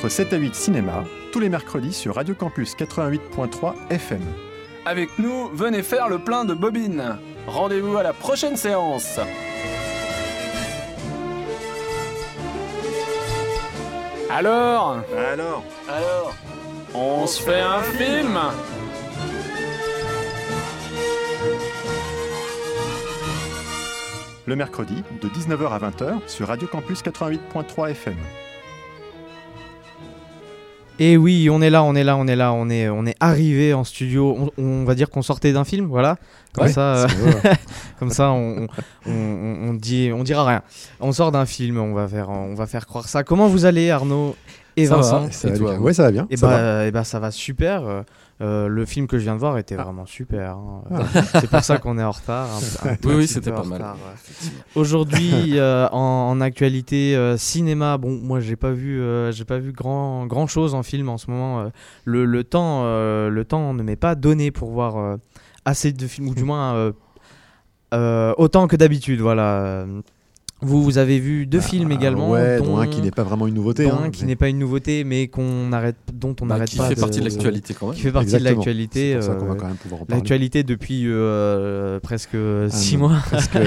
Votre 7 à 8 cinéma, tous les mercredis sur Radio Campus 88.3 FM. Avec nous, venez faire le plein de bobines. Rendez-vous à la prochaine séance. Alors Alors Alors On se fait un film Le mercredi, de 19h à 20h sur Radio Campus 88.3 FM. Et oui, on est là, on est là, on est là, on est, on est arrivé en studio. On, on va dire qu'on sortait d'un film, voilà. Comme Ouais, ça, euh, comme ça, on, on, on- on dit, on dira rien. On sort d'un film, on va faire, on va faire croire ça. Comment vous allez, Arnaud et Ça va, Vincent ça Et va toi bien. Ouais, ça va bien. Et ça bah, va. euh, eh bah, ça va super. Euh, le film que je viens de voir était Ah. vraiment super. hein. C'est pour ça qu'on est en retard. un- un Oui, c'était pas mal. ouais. Aujourd'hui, euh, en, en actualité euh, cinéma, bon, moi j'ai pas vu, j'ai pas vu grand grand chose en film en ce moment. le, le temps, le temps ne m'est pas donné pour voir assez de films, ou du moins autant que d'habitude. Voilà. Vous, vous avez vu deux films Ah, également, Ouais, dont, dont un qui n'est pas vraiment une nouveauté. dont hein, un qui mais- n'est pas une nouveauté, mais qu'on arrête, dont on Bah, n'arrête qui pas fait de- partie de l'actualité quand même. qui fait partie Exactement. de l'actualité. C'est pour ça qu'on va euh, quand même pouvoir en parler. L'actualité depuis euh, presque 6 non. mois. Presque,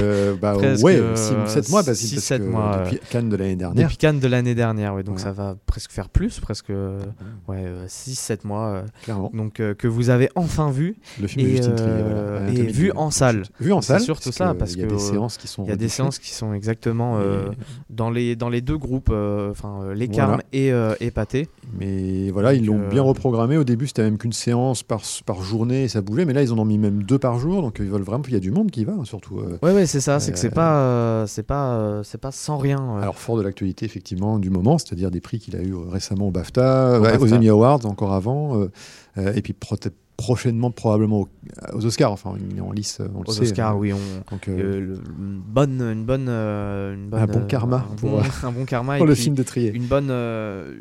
bah, Presque, ouais, euh, 7 mois, parce, six, parce sept que mois, depuis Cannes de l'année dernière. Depuis Cannes de l'année dernière, oui, donc Ouais. ça va presque faire plus, presque ouais, 6-7 mois. euh, Clairement. donc euh, que vous avez enfin vu. Le film de Et, Justine Trier. euh, voilà, et vu en salle. Vu en salle. surtout ça, parce il y a que, des euh, séances qui sont. Il y a des séances qui sont exactement euh, dans, les, dans les deux groupes, euh, enfin euh, les Voilà. Carmes et, et Pâté. Mais voilà, ils l'ont bien reprogrammé. Au début, c'était même qu'une séance par, par journée et ça bougeait. Mais là, ils en ont mis même deux par jour. Donc, ils veulent vraiment. Il y a du monde qui va, hein, surtout. Ouais, ouais, c'est ça, c'est que c'est pas, c'est pas, c'est pas sans rien. Alors, fort de l'actualité, effectivement, du moment, c'est-à-dire des prix qu'il a eu récemment au BAFTA, Au aux. Emmy Awards, encore avant. et puis, pro- prochainement, probablement aux, Oscars. Enfin, il est en lice, euh, on le Aux sait. Oscars, euh, oui, on, Donc, euh, Euh, le- une bonne, une bonne, euh, une bonne, Un bon euh, karma un pour, bon, euh, un bon karma pour et le film de Trier. une bonne, euh,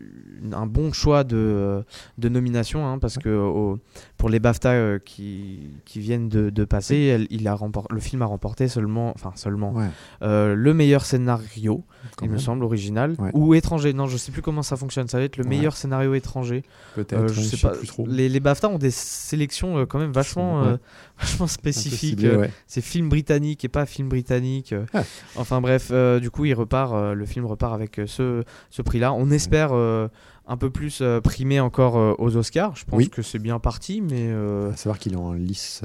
un bon choix de, euh, de nomination, hein, parce que pour les BAFTA euh, qui, qui viennent de, de passer, elle- il a le film a remporté seulement, enfin seulement Ouais, euh, le meilleur scénario, quand il me semble original, Ouais. ou étranger. Non, je sais plus comment ça fonctionne. Ça va être le meilleur scénario étranger. Peut-être, Euh, je je ne sais sais pas. plus trop. Les, les BAFTA ont des sélections euh, quand même vachement, Ouais. euh, vachement ciblé, euh, ouais. c'est film britannique et pas film britannique. Ah. Enfin bref, du coup, il repart, le film repart avec ce, ce prix-là. On espère un peu plus euh, primer encore euh, aux Oscars. Je pense Oui. que c'est bien parti, mais euh, À savoir qu'il est en lice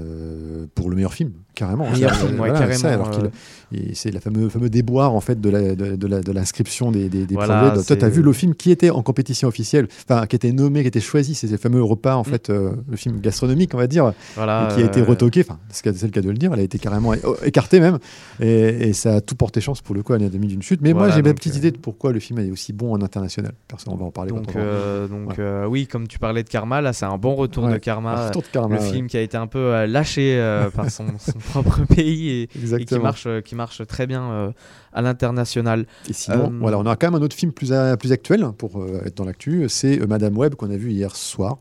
pour le meilleur film, carrément. Meilleur Ça, film, ouais, voilà, carrément, ça, alors euh. c'est la fameux, fameux déboire en fait de la- de, de la- de l'inscription des, des, des Voilà, projets. Toi, tu as vu le film qui était en compétition officielle, enfin qui était nommé, qui était choisi, c'est ces fameux repas en Mm. fait, euh, le film gastronomique, on va dire, voilà. et qui a été euh, retoqué. Enfin, c'est le cas- le de le dire. Elle a été carrément écartée même, et, et ça a tout porté chance pour le coup à l'anatomie d'une chute. Mais moi, j'ai ma petite euh, idée de pourquoi le film est aussi bon en international. Personne, on va en parler. Donc, euh, donc Ouais. euh, oui, comme tu parlais de Karma, là, c'est un bon retour Ouais, de Karma. Retour de karma, le film qui a été un peu euh, lâché euh, par son, son propre pays et, et qui marche, euh, qui marche très bien euh, à l'international. Et sinon, Euh, voilà, on a quand même un autre film plus, à- plus actuel hein, pour euh, être dans l'actu. C'est euh, Madame Web qu'on a vu hier soir,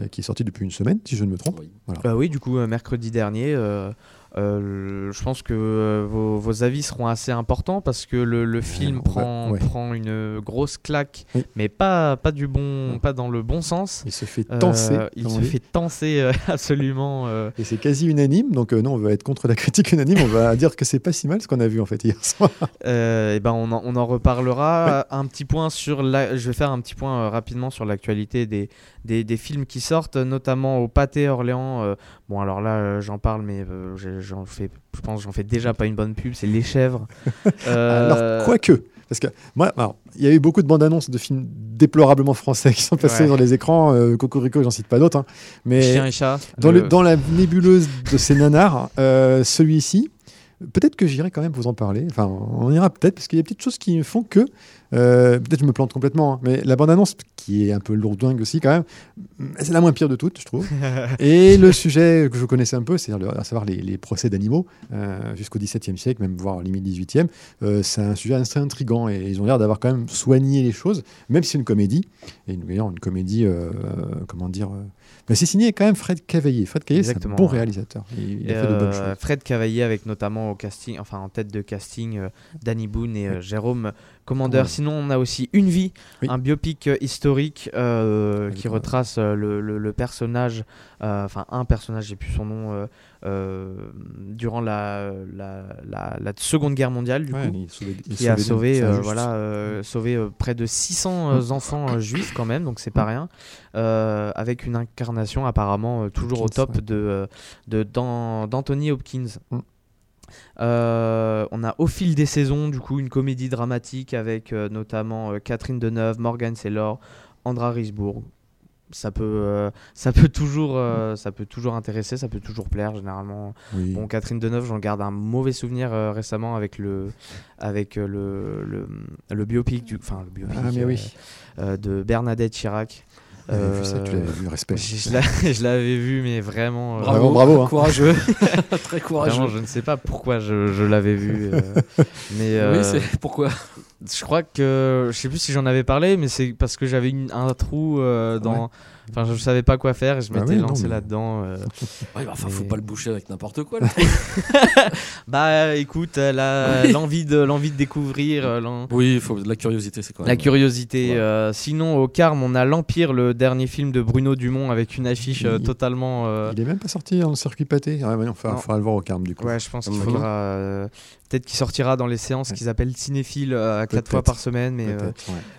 euh, qui est sorti depuis une semaine, si je ne me trompe. Oui. Bah oui, du coup, mercredi dernier, euh, euh, je pense que euh, vos, vos avis seront assez importants parce que le, le film prend, ouais. prend une grosse claque, Oui. mais pas, pas, du bon, pas dans le bon sens. Il se fait Euh, tenser. il comme se fait tenser euh, absolument. euh, Et c'est quasi unanime. Donc, euh, non, on va être contre la critique unanime. On va dire que c'est pas si mal ce qu'on a vu en fait hier soir. Euh, et ben on en, on en reparlera. Un petit point sur la, je vais faire un petit point euh, rapidement sur l'actualité des, des, des films qui sortent, notamment au Pâté Orléans. euh, bon alors là euh, j'en parle, mais euh, j'en fais, je pense j'en fais déjà pas une bonne pub. C'est Les Chèvres. Alors, quoique. Parce que moi, il y a eu beaucoup de bandes annonces de films déplorablement français qui sont passés Ouais. dans les écrans. Euh, Cocorico, j'en cite pas d'autres. hein. Mais Chien et chat. dans, le- le, dans la nébuleuse de ces nanars, celui-ci, peut-être que j'irai quand même vous en parler. Enfin, on ira peut-être, parce qu'il y a petites choses qui font que Euh, Peut-être je me plante complètement, hein, mais la bande-annonce, qui est un peu lourdingue aussi quand même, c'est la moins pire de toutes, je trouve. Et le sujet que je connaissais un peu, c'est à savoir les, les procès d'animaux, euh, jusqu'au XVIIe siècle, même voire limite XVIIIe, euh, c'est un sujet assez intrigant et ils ont l'air d'avoir quand même soigné les choses, même si c'est une comédie. Et une, une comédie, comment dire mais c'est signé quand même Fred Cavaillé. Fred Cavaillé, c'est un bon ouais. réalisateur. Il, il a fait de bonnes choses. Fred Cavaillé avec notamment au casting, enfin en tête de casting, Danny Boone et Jérôme Commander. Ouais. Sinon, on a aussi Une vie, Oui. un biopic euh, historique euh, qui retrace euh, le, le- le personnage, enfin un personnage, j'ai plus son nom, durant la, la, la- la Seconde Guerre mondiale du Ouais, coup. il sauvé- il qui a sauvé, voilà, près de 600 euh, enfants juifs quand même, donc c'est pas rien, avec une incarnation apparemment toujours au top ouais. de, de Dan- d'Anthony Hopkins. Euh, on a au fil des saisons du coup une comédie dramatique avec euh, notamment euh, Catherine Deneuve, Morgan Saylor, Andra Risbourg. Ça peut, ça peut toujours, ça peut toujours intéresser, ça peut toujours plaire généralement. Oui. Bon, Catherine Deneuve, j'en garde un mauvais souvenir récemment avec le, avec le, le, le biopic du, enfin le biopic Ah, oui. de Bernadette Chirac. J'avais vu ça, tu Euh, l'avais vu, respect. je, je l'a- je l'avais vu, mais vraiment, euh, Bravo, bravo, hein. Courageux. Très courageux. vraiment, je ne sais pas pourquoi je, je l'avais vu, euh, mais euh, Oui, c'est pourquoi je crois que je sais plus si j'en avais parlé, mais c'est parce que j'avais une- un trou euh, dans. Enfin, je savais pas quoi faire et je Bah m'étais oui, lancé mais- là-dedans. euh. Ouais, bah, enfin, faut pas le boucher avec n'importe quoi. là. Bah, écoute, euh, la- Oui. l'envie de l'envie de découvrir, euh, oui, il faut de la curiosité, c'est même. La curiosité. Ouais. euh, sinon, au Carme, on a l'Empire, le dernier film de Bruno Dumont avec une affiche euh, Il- totalement. euh, Il est même pas sorti en circuit pâté. Ah, ouais, il faudra, le voir au Carme du coup. Ouais, je pense qu'il faudra. euh, Peut-être qu'il sortira dans les séances Ouais. qu'ils appellent cinéphiles euh, à quatre Peut-être. fois par semaine. Mais, euh,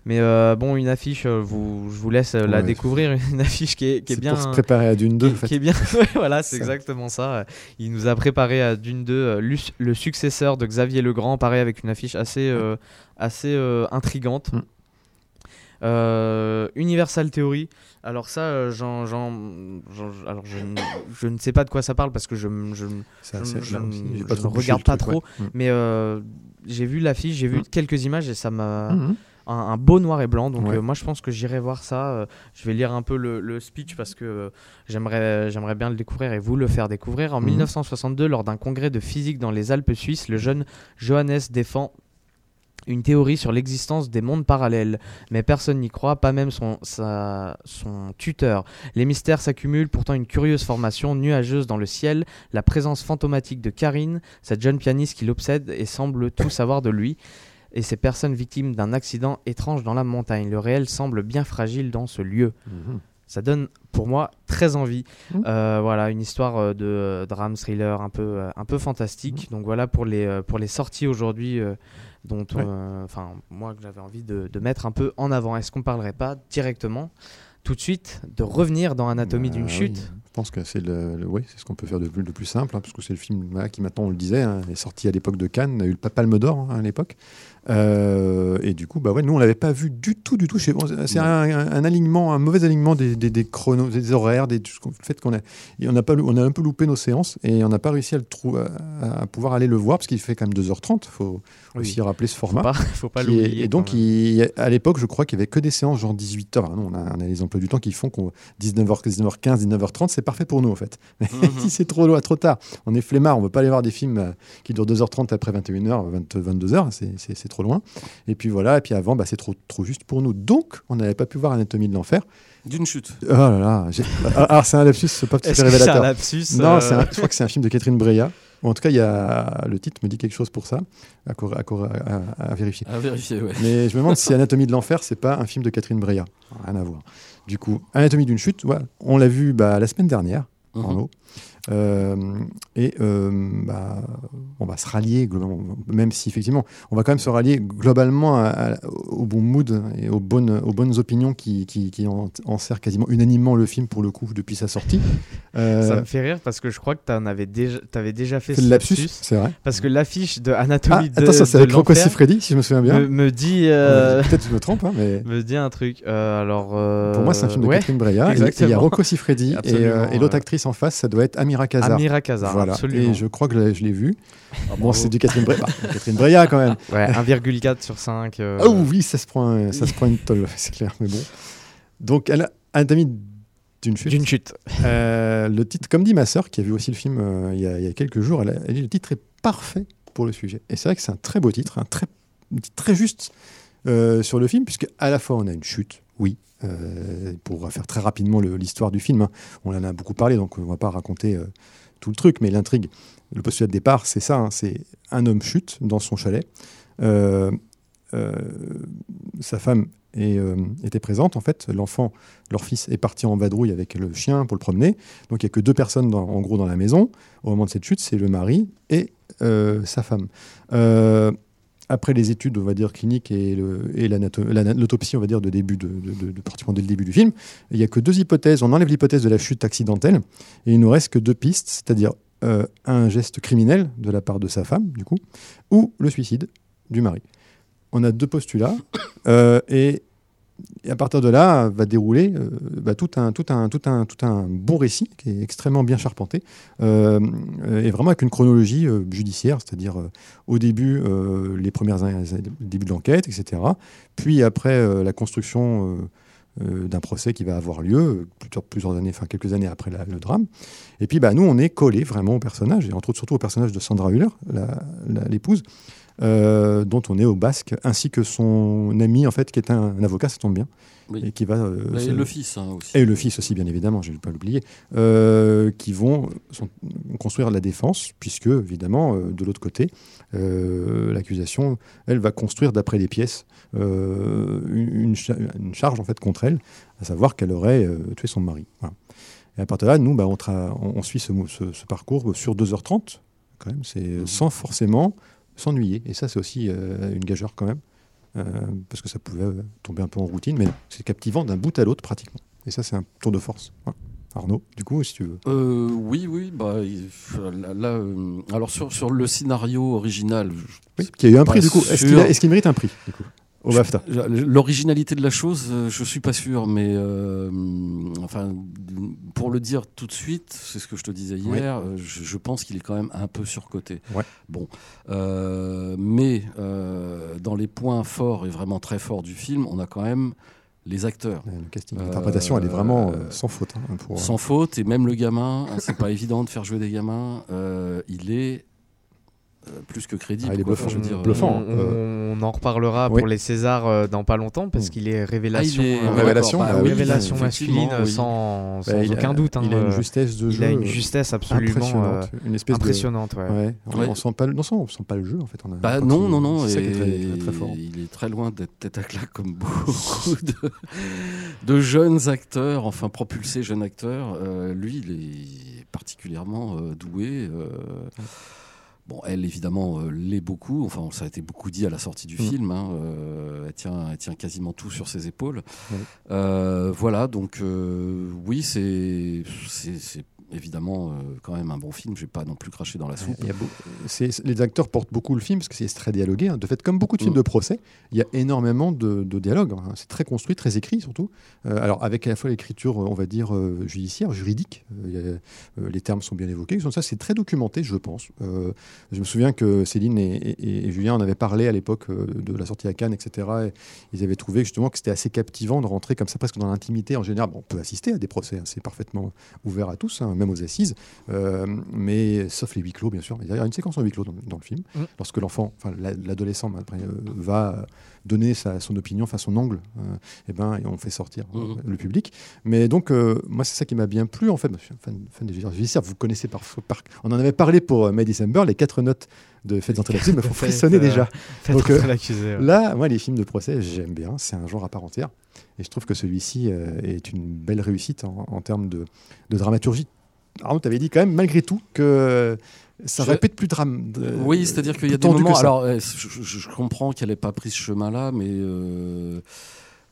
mais euh, bon, une affiche, euh, vous, je vous laisse euh, la Ouais. découvrir. Une affiche qui est, qui est C'est bien. pour se préparer à Dune 2. qui, en fait. qui est bien. Voilà, c'est exactement ça. Il nous a préparé à Dune 2 euh, le successeur de Xavier Legrand, pareil avec une affiche assez, euh, assez euh, intrigante. Mm. Euh, Universal Theory. Alors ça, euh, j'en, alors je, ne- je ne sais pas de quoi ça parle parce que je, je, je, je ne regarde pas truc, trop, ouais. Mm. mais euh, j'ai vu l'affiche, j'ai vu Mm. quelques images et ça m'a Mhm. Un, un beau noir et blanc. Donc Ouais. euh, moi je pense que j'irai voir ça. euh, je vais lire un peu le, le speech parce que euh, j'aimerais j'aimerais bien le découvrir et vous le faire découvrir. En Mhm. 1962, lors d'un congrès de physique dans les Alpes suisses, le jeune Johannes défend une théorie sur l'existence des mondes parallèles, mais personne n'y croit, pas même son, sa- son tuteur. Les mystères s'accumulent, pourtant une curieuse formation nuageuse dans le ciel, la présence fantomatique de Karine, cette jeune pianiste qui l'obsède et semble tout savoir de lui, et ces personnes victimes d'un accident étrange dans la montagne. Le réel semble bien fragile dans ce lieu. Mhm. Ça donne pour moi très envie. Mhm. Euh, voilà, une histoire euh, de euh, drame thriller un peu, euh, un peu fantastique. Donc voilà pour les, euh, pour les sorties aujourd'hui euh, dont Ouais. euh, enfin moi que j'avais envie de, de mettre un peu en avant. Est-ce qu'on parlerait pas directement tout de suite de revenir dans Anatomie Bah d'une oui, chute? Je pense que c'est le, c'est ce qu'on peut faire de plus, de plus simple, hein, parce que c'est le film voilà, qui maintenant on le disait, hein, est sorti à l'époque de Cannes, a eu le Palme d'Or hein, à l'époque. Euh, et du coup, bah ouais, nous on l'avait pas vu du tout, du tout. C'est un, un- alignement, un mauvais alignement des, des, des chronos, des horaires, des, du fait qu'on a, on a pas, on a un peu loupé nos séances et on n'a pas réussi à le trou- à, à pouvoir aller le voir parce qu'il fait quand même 2h30. Il faut Oui. aussi rappeler ce Faut format. pas, faut pas Qui est- l'oublier. et donc, il- à l'époque, je crois qu'il y avait que des séances genre 18h. Ah non, on, a, on a les emplois du temps qui font qu'on 19h, 19h15, 19h30, c'est parfait pour nous en fait. Mhm. si c'est trop, loin, trop tard, on est flemmard, on veut pas aller voir des films qui durent 2h30 après 21h, 20, 22h, c'est- c'est trop loin. Et puis voilà, et puis avant, bah, c'est trop, trop juste pour nous. Donc, on n'avait pas pu voir Anatomie de l'enfer. D'une chute. Oh là là, j'ai- ah, alors c'est un lapsus, c'est pas Est-ce que c'est un révélateur. lapsus Non, euh, un- je crois que c'est un film de Catherine Breillat. Ou en tout cas, il y a, le titre me dit quelque chose pour ça, à, à à- à vérifier. À vérifier, ouais. Mais je me demande si Anatomie de l'enfer, c'est pas un film de Catherine Breillat. Rien à voir. Du coup, Anatomie d'une chute, ouais, on l'a vu bah, la semaine dernière, Mhm. Arnaud. Euh, et euh, bah, on va se rallier, même si effectivement, on va quand même se rallier globalement à- à- au bon mood et aux bonnes, aux bonnes opinions qui, qui, qui en, en serrent quasiment unanimement le film pour le coup depuis sa sortie. Euh, Ça me fait rire parce que je crois que tu avais déjà, t'avais déjà fait c'est ce le lapsus, c'est vrai. Parce que l'affiche de Ah, Anatomie de, attends, ça c'est avec Rocco Siffredi, si je me souviens bien. me, me dit, euh, Peut-être que je me trompe, hein, mais me dit un truc. Euh, alors, euh, pour moi, c'est un film de ouais. Catherine Breillat. Il y a. Rocco Siffredi et, euh, l'autre actrice en face, ça doit être Amira Amira Kazar. Amira Kazar, Voilà. absolument. Et je crois que je l'ai- vu. Ah, Bon, c'est du Catherine Breillat. Catherine Breillat quand même. Ouais, 1,4 sur 5. euh, Ah oui, ça se prend, un- ça se prend une tolle, c'est clair. Mais bon. Donc, elle a un ami d'une chute. D'une chute. Euh, le titre, comme dit ma sœur, qui a vu aussi le film euh, il, y a, il y a quelques jours, elle, a, elle dit le titre est parfait pour le sujet. Et c'est vrai que c'est un très beau titre, un très, très juste euh, sur le film, puisque à la fois on a une chute, oui, euh, pour faire très rapidement l'histoire du film. hein. On en a beaucoup parlé, donc on ne va pas raconter euh, tout le truc, mais l'intrigue, le postulat de départ, c'est ça, hein, c'est un homme chute dans son chalet. Euh, sa femme était présente, en fait, l'enfant leur fils est parti en vadrouille avec le chien pour le promener. Donc il n'y a que deux personnes en gros dans la maison. Au moment de cette chute, c'est le mari et sa femme. Après les études, on va dire, cliniques et l'autopsie, on va dire, de début, de- de- pratiquement dès le début du film, il n'y a que deux hypothèses. On enlève l'hypothèse de la chute accidentelle et il nous reste que deux pistes, c'est-à-dire euh, un geste criminel de la part de sa femme, du coup, ou le suicide du mari. On a deux postulats euh, et et à partir de là, va dérouler euh, bah, tout, un, tout, un, tout, un, tout un bon récit qui est extrêmement bien charpenté, euh, euh, et vraiment avec une chronologie judiciaire, c'est-à-dire au début, les premières in- début de l'enquête, etc. Puis après, la construction d'un procès qui va avoir lieu plusieurs, années, enfin quelques années après le drame. Et puis, bah, nous, on est collés vraiment au personnage, et entre autres surtout au personnage de Sandra Hüller, l'épouse, euh, dont on est au basque, ainsi que son ami, en fait, qui est un, un avocat, ça tombe bien, Oui. et qui va... euh, Et le fils hein, aussi. et le fils aussi, bien évidemment, je ne vais pas l'oublier, euh, qui vont sont- construire la défense, puisque, évidemment, euh, de l'autre côté, l'accusation, elle va construire, d'après les pièces, une, une cha- une charge, en fait, contre elle, à savoir qu'elle aurait tué son mari. Voilà. Et à partir de là, nous, bah, on, tra- on- on suit ce, mo- ce- ce parcours sur 2h30, quand même, c'est Mhm. sans forcément s'ennuyer. Et ça, c'est aussi euh, une gageure, quand même, euh, parce que ça pouvait euh, tomber un peu en routine, mais c'est captivant d'un bout à l'autre, pratiquement. Et ça, c'est un tour de force. Voilà. Arnaud, du coup, si tu veux. Euh, oui, oui. Bah, là, là, euh, alors sur, sur le scénario original, Oui, qui a eu un prix, du coup. Qu'il est-ce qu'il mérite un prix, du coup, au BAFTA L'originalité de la chose, euh, je suis pas sûr, mais euh, enfin, pour le dire tout de suite, c'est ce que je te disais hier. Euh, Je, je pense qu'il est quand même un peu surcoté. Ouais. Bon, Euh, mais euh, dans les points forts et vraiment très forts du film, on a quand même les acteurs. Le casting, Euh, l'interprétation, elle est vraiment euh, sans faute. hein, pour, Sans faute, et même le gamin, c'est pas évident de faire jouer des gamins. euh, il est plus que crédible. Ah, il est quoi. bluffant. Enfin, je veux dire, Bluffant. On, on- on en reparlera oui. pour les Césars euh, dans pas longtemps parce Mm. qu'il est révélation, Ah, il est- euh, Révélation, bah oui, révélation masculine oui. sans, sans Bah, il a- aucun doute. hein, il a une euh, justesse de il jeu. a une euh, justesse absolument euh, impressionnante. une espèce impressionnante. de. Ouais, on, Ouais. on sent pas, non, on sent pas le jeu, en fait. On a- Bah non, il- non, non, c'est très, très, fort. il est très loin d'être tête à claque comme beaucoup de, de jeunes acteurs, enfin propulsés jeunes acteurs. Euh, lui, il est particulièrement euh, doué. Bon, elle, évidemment, euh, l'est beaucoup. Enfin, ça a été beaucoup dit à la sortie du Mm. film. hein, euh, elle, tient, elle tient quasiment tout sur ses épaules. Euh, voilà, donc euh, oui, c'est évidemment euh, quand même un bon film. Je vais pas non plus cracher dans la soupe. Il y a beau- c'est- les acteurs portent beaucoup le film parce que c'est très dialogué. hein. De fait, comme beaucoup de films Mm. de procès, il y a énormément de, de dialogues. hein. C'est très construit, très écrit surtout. Euh, alors avec à la fois l'écriture, euh, on va dire euh, judiciaire, juridique. Euh, les termes sont bien évoqués. Donc ça, c'est très documenté, je pense. Je me souviens que Céline et, et- et Julien en avaient parlé à l'époque de la sortie à Cannes, etc. Et ils avaient trouvé justement que c'était assez captivant de rentrer comme ça presque dans l'intimité. En général, Bon, on peut assister à des procès, hein. c'est parfaitement ouvert à tous, hein, même aux assises. Euh, mais sauf les huis clos, bien sûr. Il y a une séquence en huis clos dans, dans le film, Mm. lorsque l'enfant, enfin la- l'adolescent après, euh, va donner sa, son opinion, enfin son angle, euh, et ben, et on fait sortir euh, Mhm. le public. Mais donc, moi, c'est ça qui m'a bien plu, en fait. Je suis un fan, fan des judiciaires. Vous connaissez parfois, par, on en avait parlé pour May December, les quatre notes de Faites entrer l'accusé me font Faites, frissonner euh, déjà. Donc, euh, ouais. Là, moi, les films de procès, j'aime bien. C'est un genre à part entière. Et je trouve que celui-ci euh, est une belle réussite en, en termes de, de dramaturgie. Arnaud, tu avais dit quand même, malgré tout, que ça Je- répète plus drame. de- Oui, c'est-à-dire qu'il y a des moments. Alors, euh, je, comprends qu'elle n'ait pas pris ce chemin-là, mais euh,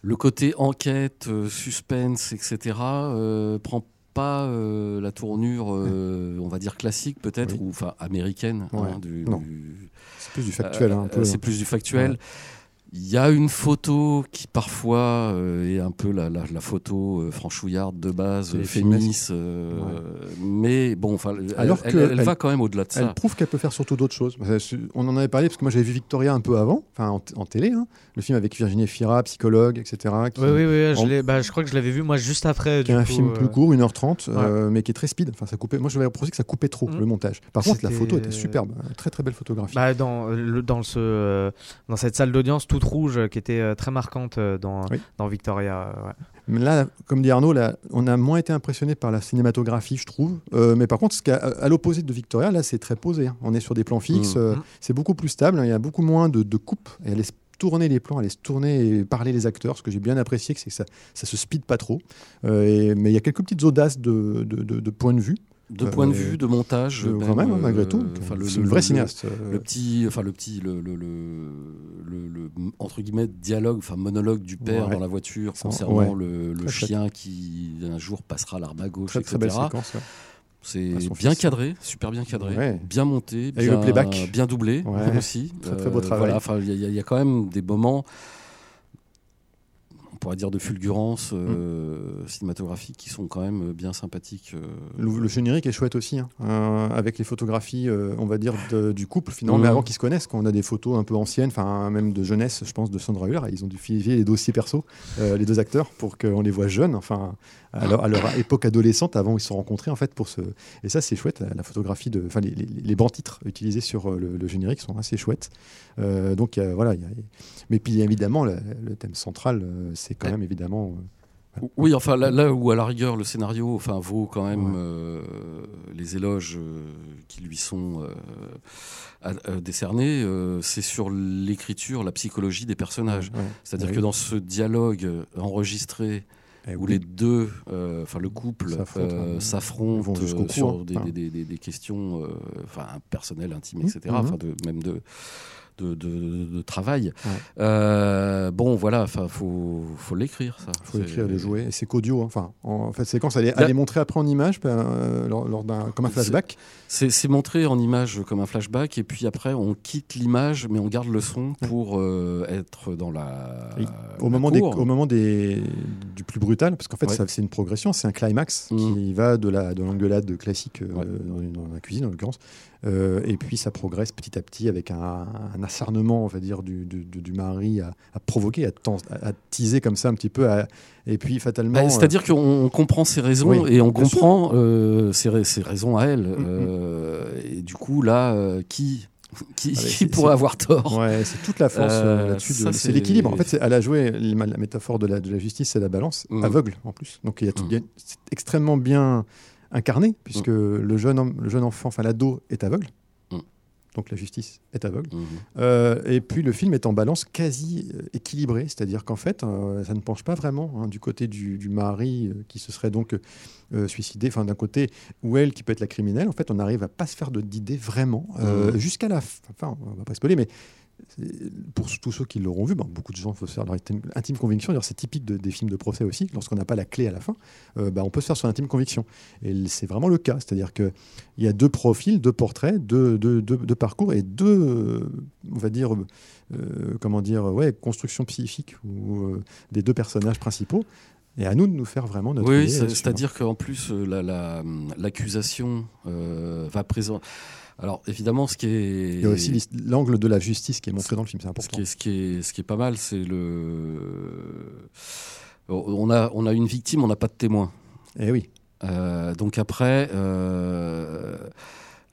le côté enquête, euh, suspense, etc., euh, prend pas euh, la tournure, on va dire classique peut-être, Oui. ou enfin américaine. hein, du, du- C'est plus du factuel. hein, un peu. c'est plus du factuel. Il y a une photo qui parfois euh, est un peu la, la, la photo euh, franchouillarde de base, euh, féministe, euh, mais bon, enfin, elle, Alors elle- que elle elle- va quand même au-delà de ça. Elle prouve qu'elle peut faire surtout d'autres choses. On en avait parlé parce que moi j'avais vu Victoria un peu avant, enfin en, en télé, hein. le film avec Virginie Fira, psychologue, etc. Qui, Oui, oui, oui, je, en- bah, je crois que je l'avais vu moi juste après. qui est un coup, film euh, plus court, 1h30, euh, mais qui est très speed. Enfin, ça coupait. Moi je vais reprocher que ça coupait trop Mhm. le montage. Par contre, la photo était superbe, très très belle photographie. Bah, dans, le, dans, ce, dans cette salle d'audience toute rouge euh, qui était euh, très marquante euh, dans, Oui. dans Victoria. ouais. Mais Là, comme dit Arnaud, là, on a moins été impressionné par la cinématographie, je trouve. Euh, mais par contre, ce à, l'opposé de Victoria, là, c'est très posé. hein. On est sur des plans fixes, Mhm. euh, c'est beaucoup plus stable. hein. Il y a beaucoup moins de, de coupes. Et elle laisse tourner les plans, elle laisse tourner et parler les acteurs. Ce que j'ai bien apprécié, c'est que ça, ça se speed pas trop. Euh, et- mais il y a quelques petites audaces de, de, de- de point de vue. De Euh, point de vue, de montage, Euh, quand même, malgré euh, tout. le- c'est le- le- cinéaste. euh, le petit enfin le petit le, le, entre guillemets dialogue enfin monologue du père dans la voiture concernant le, chien qui un jour passera l'arme à gauche très, très belle etc c'est bien cadré super bien cadré Ouais. bien monté bien, le playback. bien doublé Ouais. aussi Très, très beau travail. voilà, enfin, il y, a- il y a quand même des moments pourrait dire de fulgurance euh, Mm. cinématographique qui sont quand même bien sympathiques euh. Le, le générique est chouette aussi, hein. Euh, avec les photographies, euh, on va dire, de- du couple, finalement, mais avant qu'ils se connaissent, quand on a des photos un peu anciennes, enfin même de jeunesse, je pense, de Sandra Hüller, ils ont dû filer les dossiers perso, euh, les deux acteurs, pour qu'on les voit jeunes, enfin, à leur, à leur époque adolescente, avant ils se sont rencontrés, en fait, pour ce... Et ça, c'est chouette, la, photographie, de, enfin, les, les, les bancs titres utilisés sur euh, le, le générique sont assez chouettes. Euh, donc, voilà, il y a- mais puis évidemment, le, le thème central, euh, c'est quand même évidemment... Oui, enfin là, là où à la rigueur le scénario, enfin vaut quand même Ouais. euh, les éloges euh, qui lui sont euh, à- décernés, c'est sur l'écriture, la psychologie des personnages. ouais. C'est-à-dire Ah que dans ce dialogue enregistré Eh où oui. les deux, euh, enfin le couple S'affrontent, euh, euh, sur hein. des, des- des- des- questions, euh, enfin personnelles, intimes, Mhm. etc. Enfin de, même de de, de- de travail. Ouais. Euh, bon, voilà, faut faut l'écrire ça. Il faut C'est- écrire les jouets. Et c'est qu'audio. hein. Enfin, en, en fait, séquence, elle est, elle est montrée après en image, euh, lors, lors d'un, comme un flashback. C'est montré en image comme un flashback et puis après on quitte l'image mais on garde le son pour euh, être dans la. Au la moment, des, au moment des, du plus brutal, parce qu'en fait, Ouais. c'est une progression, c'est un climax Mhm. qui va de, la, de l'engueulade classique Ouais. dans, dans la cuisine, en l'occurrence. Euh, et puis ça progresse petit à petit avec un, un acharnement, on va dire, du, du, du- du mari à, à provoquer, à, à, teaser comme ça un petit peu. à- et puis fatalement. Bah, C'est-à-dire qu'on on comprend ses raisons Oui, et on comprend euh, ses, ra- ses raisons à elle. Mhm. Euh, et du coup là, euh, qui qui, Ah, qui pourrait avoir tort? Ouais, c'est toute la force Euh, euh, là-dessus. C'est l'équilibre. En fait, elle a joué la, métaphore de la, de la justice, c'est la balance, Mhm. aveugle en plus. Donc il y a a- c'est extrêmement bien incarné, puisque le, jeune homme, le jeune enfant, enfin l'ado, est aveugle. Mhm. Donc la justice est aveugle. Mhm. Euh, et puis le film est en balance quasi euh, équilibrée, c'est-à-dire qu'en fait, euh, ça ne penche pas vraiment hein, du côté du, du mari euh, qui se serait donc suicidé, enfin d'un côté, ou elle qui peut être la criminelle. En fait, on n'arrive à pas se faire de- d'idée vraiment Mhm. jusqu'à la fin. Enfin, on va pas spoiler, mais pour tous ceux qui l'auront vu, bon, beaucoup de gens faut se faire leur intime, conviction. D'ailleurs, c'est typique de- des films de procès aussi. Lorsqu'on n'a pas la clé à la fin, euh, bah, on peut se faire son intime conviction. Et c'est vraiment le cas. C'est-à-dire qu'il y a deux profils, deux portraits, deux, deux- deux- deux parcours et deux, euh, on va dire, euh, comment dire, ouais, construction psychique ou, euh, des deux personnages principaux. Et à nous de nous faire vraiment notre Oui, hein. c'est-à-dire qu'en plus, euh, la- la- l'accusation euh, va présenter. Alors, évidemment, ce qui est. Il y a aussi l'angle de la justice qui est montré dans le film, c'est ce important. qui, est, ce, qui est, ce qui est pas mal, c'est le. On a, on a une victime, on n'a pas de témoin. Eh oui, Euh, donc après, euh,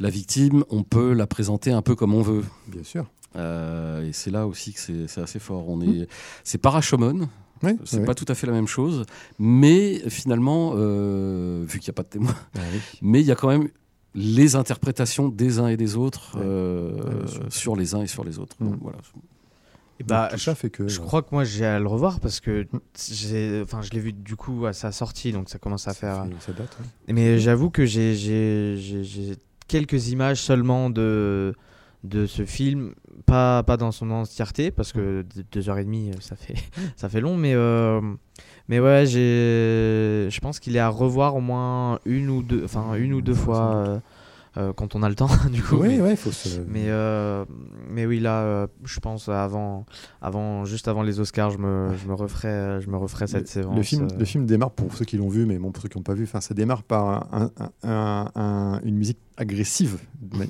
la victime, on peut la présenter un peu comme on veut. bien sûr. Euh, et c'est là aussi que c'est assez fort. On est, c'est pas Rashomon, Oui, c'est oui. pas tout à fait la même chose, mais finalement, euh, vu qu'il n'y a pas de témoin, Ah oui. mais il y a quand même les interprétations des uns et des autres Ouais. euh, Ouais, sur les uns et sur les autres. Mm. Donc, voilà. Et bah, tout ça fait que. Je crois que moi j'ai à le revoir parce que Mm. enfin, je l'ai vu du coup à sa sortie, donc ça commence à faire. fait- ça date, ouais. Mais j'avoue que j'ai, j'ai, j'ai- j'ai quelques images seulement de, de ce film, pas, pas dans son entièreté parce que deux- deux heures et demie ça fait, ça fait long, mais, euh, mais ouais, j'ai, je pense qu'il est à revoir au moins une ou deux, enfin une ou deux fois euh, euh, quand on a le temps, du coup. Oui, mais, ouais, faut se. mais, euh, mais oui, là, euh, je pense avant, avant, juste avant les Oscars, je me, je me referai, je me referai cette séance. Le film, le film démarre, pour ceux qui l'ont vu, mais bon, pour ceux qui n'ont pas vu, enfin, ça démarre par un- un- une musique agressive,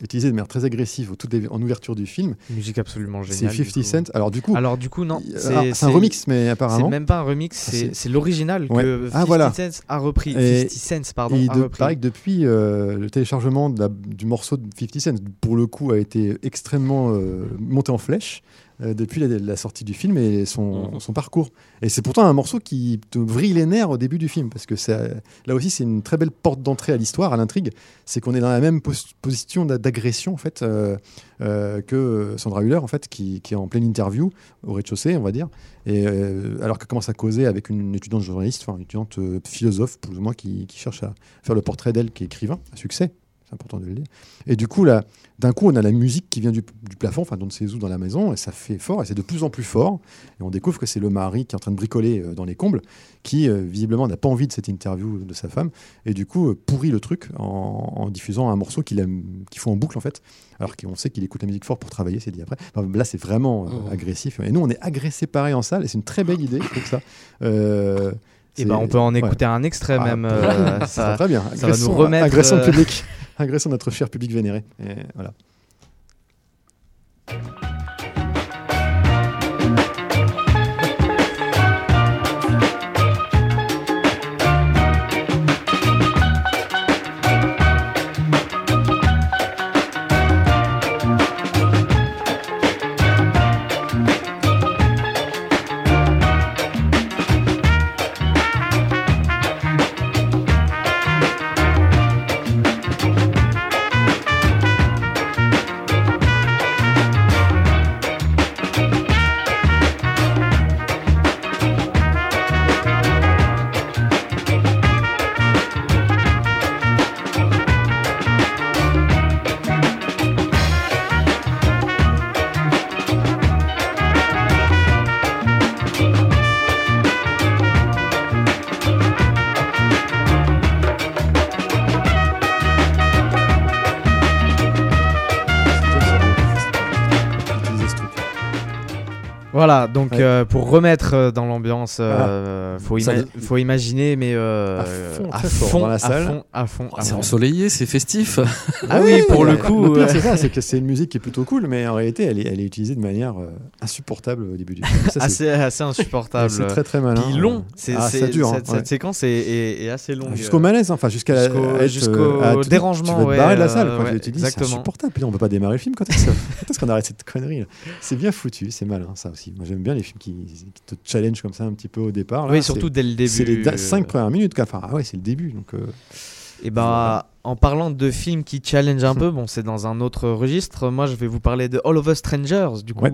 utilisée de manière très agressive au tout début- en ouverture du film. musique absolument C'est géniale. du 50 coup. Cent. Alors, du coup, Alors du coup, non. il- alors, c'est un remix, mais C'est apparemment. même pas un remix, Ah, c'est c'est- c'est l'original Ouais. que Ah, 50 voilà. Cent a repris. Et 50 Cent, pardon, Et a de, repris. pareil que depuis euh, le téléchargement de la- du morceau de 50 Cent, pour le coup, a été extrêmement euh, monté en flèche euh, depuis la, la sortie du film et son, Mhm. son parcours. Et c'est pourtant un morceau qui te vrille les nerfs au début du film, parce que ça- là aussi, c'est une très belle porte d'entrée à l'histoire, à l'intrigue. C'est qu'on est dans la même pos- position d'a- d'agression, en fait, euh, euh, que Sandra Hüller, en fait, qui, qui est en pleine interview au rez-de-chaussée, on va dire. Et euh, alors qu'elle commence à causer avec une étudiante journaliste, enfin une étudiante euh, philosophe, plus ou moins, qui, qui cherche à faire le portrait d'elle, qui est écrivain, à succès, c'est important de le dire. Et du coup, là, d'un coup, on a la musique qui vient du, du plafond, enfin, dans ses dans la maison, et ça fait fort, et c'est de plus en plus fort. Et on découvre que c'est le mari qui est en train de bricoler euh, dans les combles, qui euh, visiblement n'a pas envie de cette interview de sa femme, et du coup, euh, pourrit le truc en, en diffusant un morceau qu'il aime- qu'il faut en boucle, en fait. Alors qu'on sait qu'il écoute la musique fort pour travailler, c'est dit après. Enfin, là, c'est vraiment Mhm. agressif. Et nous, on est agressé pareil en salle, et c'est une très belle idée, je trouve ça. Et c'est- ben on peut en ouais. écouter un extrait Ah, même. ça euh, va ça, très bien. ça va nous remettre, Agressons le euh, public. Agressons notre cher public vénéré. Et voilà. Voilà, donc Ouais. euh, pour remettre euh, dans l'ambiance, euh, faut, Ça- ima- faut imaginer, mais euh, À fond, à fond, dans la à salle. fond, à fond, à C'est ensoleillé, c'est festif. Ah oui, pour le coup, c'est ça, c'est que c'est une musique qui est plutôt cool, mais en réalité, elle est, elle est utilisée de manière euh, insupportable au début du film. Ça, c'est- assez, assez insupportable. c'est très très malin. Puis long, c'est, Ah, c'est- dure, hein, cette, ouais. cette séquence est, est- est assez longue. Jusqu'au malaise, enfin jusqu'à Jusqu'au- dérangement, Tu veux te ouais, barrer de la salle, quoi. ouais, tu dis, c'est exactement. insupportable. Puis on peut pas démarrer le film quand est-ce quand qu'on arrête cette connerie C'est bien foutu, c'est malin ça aussi. Moi j'aime bien les films qui, qui te challenge comme ça un petit peu au départ. là. oui, surtout dès le début. C'est les da- euh, cinq premières minutes. Enfin, ah ouais, c'est le début. Donc, euh, Et ben, en parlant de films qui challenge un peu, bon, c'est dans un autre registre. Moi, je vais vous parler de All of Us Strangers, du coup, Ouais.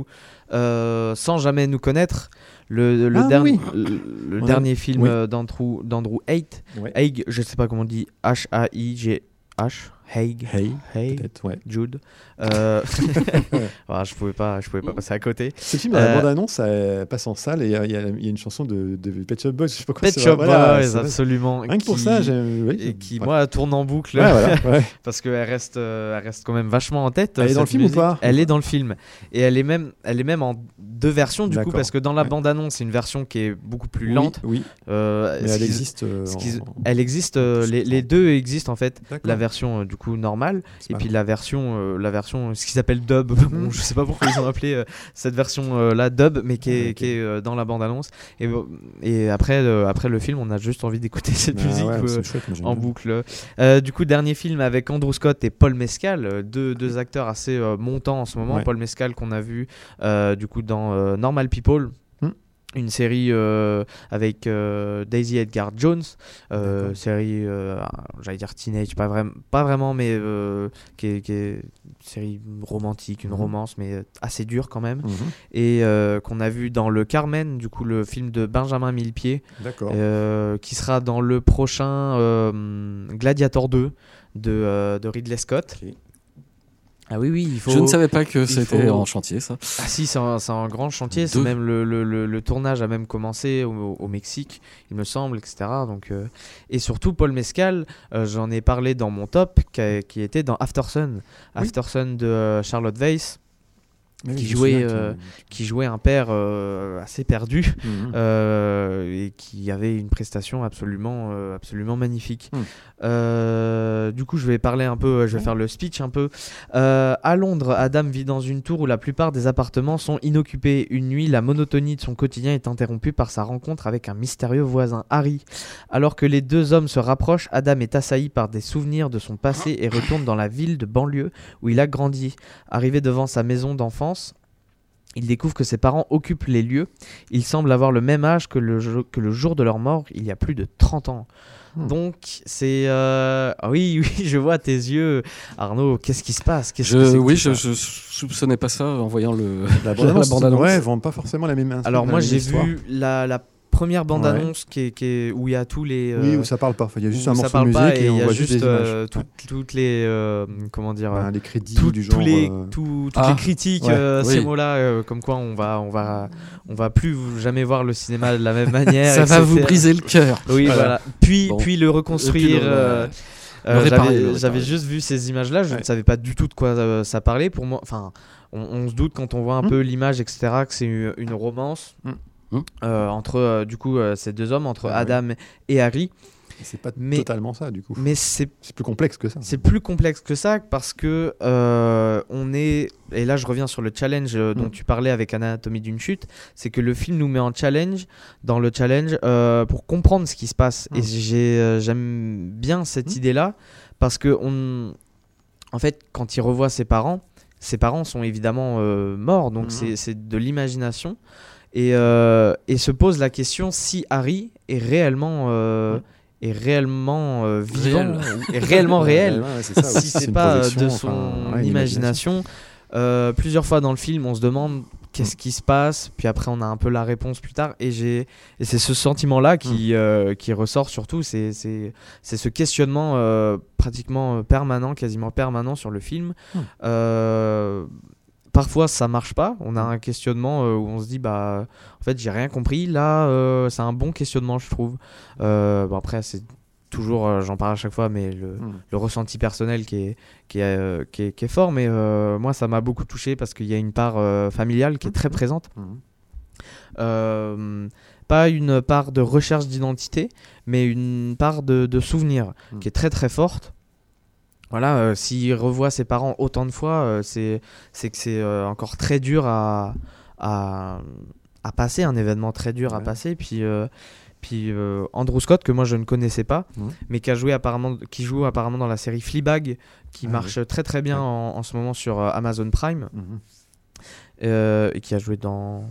euh, sans jamais nous connaître. Le, le Ah dernier, oui. le, le On a- dernier film oui. d'Andrew, d'Andrew Haig, Ouais. Haig, je sais pas comment on dit, H-A-I-G-H, Haig, Hey, peut-être, ouais. Jude. Euh, ah, je pouvais pas, je pouvais pas passer à côté. Ce film, dans la Euh, bande-annonce, ça passe en salle et il y, y a une chanson de, de Pet Shop Boys, je sais pas quoi. Pet Shop. Voilà, Boys, vrai. absolument. Rien que pour ça, oui, et qui ouais. moi tourne en boucle Ouais, voilà, parce qu'elle reste euh, elle reste quand même vachement en tête Elle est dans le film ou musique. pas? Elle est dans le film et elle est même elle est même en deux versions du coup parce que dans la Ouais. bande annonce c'est une version qui est beaucoup plus Oui, lente Oui, Euh, mais ce elle existe. euh, elle existe euh, les, les deux existent en fait la version euh, du coup normale et puis la version euh, la version ce qu'ils appellent dub bon, je sais pas pourquoi ils ont appelé euh, cette version euh, là dub mais qui est, ok. qui est euh, dans la bande annonce et, euh, et après euh, après le film on a juste envie d'écouter cette musique ouais, euh, chouette, en boucle. Euh, du coup, dernier film avec Andrew Scott et Paul Mescal, euh, deux, deux acteurs assez euh, montants en ce moment. Ouais. Paul Mescal qu'on a vu euh, du coup dans euh, Normal People. Une série euh, avec euh, Daisy Edgar Jones, euh, série, euh, j'allais dire teenage, pas, vraiment pas vraiment, mais qui, est, qui est une série romantique, une Mhm. romance, mais assez dure quand même. Mhm. Et qu'on a vu dans Le Carmen, du coup, le film de Benjamin Millepied, qui sera dans le prochain Gladiator 2 de, de Ridley Scott. Ah oui, oui, il faut. Je ne savais pas que c'était faut- en chantier, ça. Ah si, c'est un, grand chantier. C'est même le, le- le- le tournage a même commencé au, au Mexique, il me semble, etc. Donc, euh, et surtout Paul Mescal, euh, j'en ai parlé dans mon top, qui, a- qui était dans After Sun, Oui. After Sun de euh, Charlotte Weiss, Mais Qui jouait, euh, qui jouait un père euh, assez perdu Mhm. euh, et qui avait une prestation absolument, euh, absolument magnifique. Euh, du coup, je vais parler un peu, je vais faire le speech un peu. Euh, à Londres, Adam vit dans une tour où la plupart des appartements sont inoccupés. Une nuit, la monotonie de son quotidien est interrompue par sa rencontre avec un mystérieux voisin, Harry. Alors que les deux hommes se rapprochent, Adam est assailli par des souvenirs de son passé et retourne dans la ville de banlieue où il a grandi. Arrivé devant sa maison d'enfance, il découvre que ses parents occupent les lieux. Ils semblent avoir le même âge que le, jo- que le jour de leur mort, il y a plus de 30 ans. Hmm. Donc, c'est. euh, ah Oui, oui, je vois tes yeux. Arnaud, qu'est-ce qui se passe? Qu'est-ce Je, que oui, je, je soupçonnais pas ça en voyant le, La bande-annonce, bande-annonce. ouais, vend pas forcément la même. Alors, la moi, j'ai vu la, la première bande-annonce qui est, qui est- où il y a tous les. Oui, euh, où ça parle pas. Enfin, Il y a juste un morceau de musique et et il on y a voit juste juste des images. euh, tout- toutes les. euh, comment dire Enfin, les crédits tout- du genre. tous les, tout- toutes Ah, les critiques, ouais, euh, oui. ces mots-là, euh, comme quoi on va, on va, on va plus jamais voir le cinéma de la même manière. Ça va vous briser le cœur. Oui, Voilà. voilà. Puis, Bon. puis le reconstruire. Euh, j'avais- juste vu ces images-là, je Ouais. ne savais pas du tout de quoi euh, ça parlait. Pour moi, enfin, on, on se doute quand on voit un Hmm. peu l'image, etc., que c'est une, une romance Hmm. Hmm. euh, entre, euh, du coup, euh, ces deux hommes, entre Ah, oui. Adam et Harry. C'est pas Mais- totalement ça, du coup. Mais c'est plus complexe que ça. c'est plus complexe que ça parce que euh, on est et là je reviens sur le challenge euh, dont Mm. tu parlais avec Anatomie d'une chute, c'est que le film nous met en challenge dans le challenge euh, pour comprendre ce qui se passe et Mm. euh, j'aime bien cette Mm. idée là parce que on en fait quand il revoit ses parents, ses parents sont évidemment euh, morts donc c'est c'est de l'imagination et, euh, et se pose la question si Harry est réellement euh, Mm. est réellement euh, vivant Réel. est réellement réel Ouais, ouais, ça, si aussi, c'est pas de son enfin, ouais, imagination. Plusieurs fois dans le film, on se demande qu'est-ce qui se passe, puis après on a un peu la réponse plus tard, et j'ai et c'est ce sentiment-là qui euh, qui ressort surtout, c'est c'est c'est ce questionnement pratiquement permanent, quasiment permanent sur le film. Mm. Parfois ça marche pas, on a un questionnement euh, où on se dit bah en fait j'ai rien compris. Là euh, c'est un bon questionnement je trouve. Euh, bon après c'est toujours j'en parle à chaque fois mais le, Mm. le ressenti personnel qui est, qui est, qui est, qui est fort, mais euh, moi ça m'a beaucoup touché parce qu'il y a une part euh, familiale qui est très présente. Euh, pas une part de recherche d'identité, mais une part de, de souvenir Mm. qui est très très forte. Voilà, euh, s'il revoit ses parents autant de fois, euh, c'est que c'est euh, encore très dur à, à, à passer, un événement très dur à passer. Puis, puis Andrew Scott, que moi je ne connaissais pas, mais qui, a joué apparemment, qui joue apparemment dans la série Fleabag, qui Ah, marche très très bien Ouais. en, en ce moment sur Amazon Prime, Mhm. et qui a joué dans...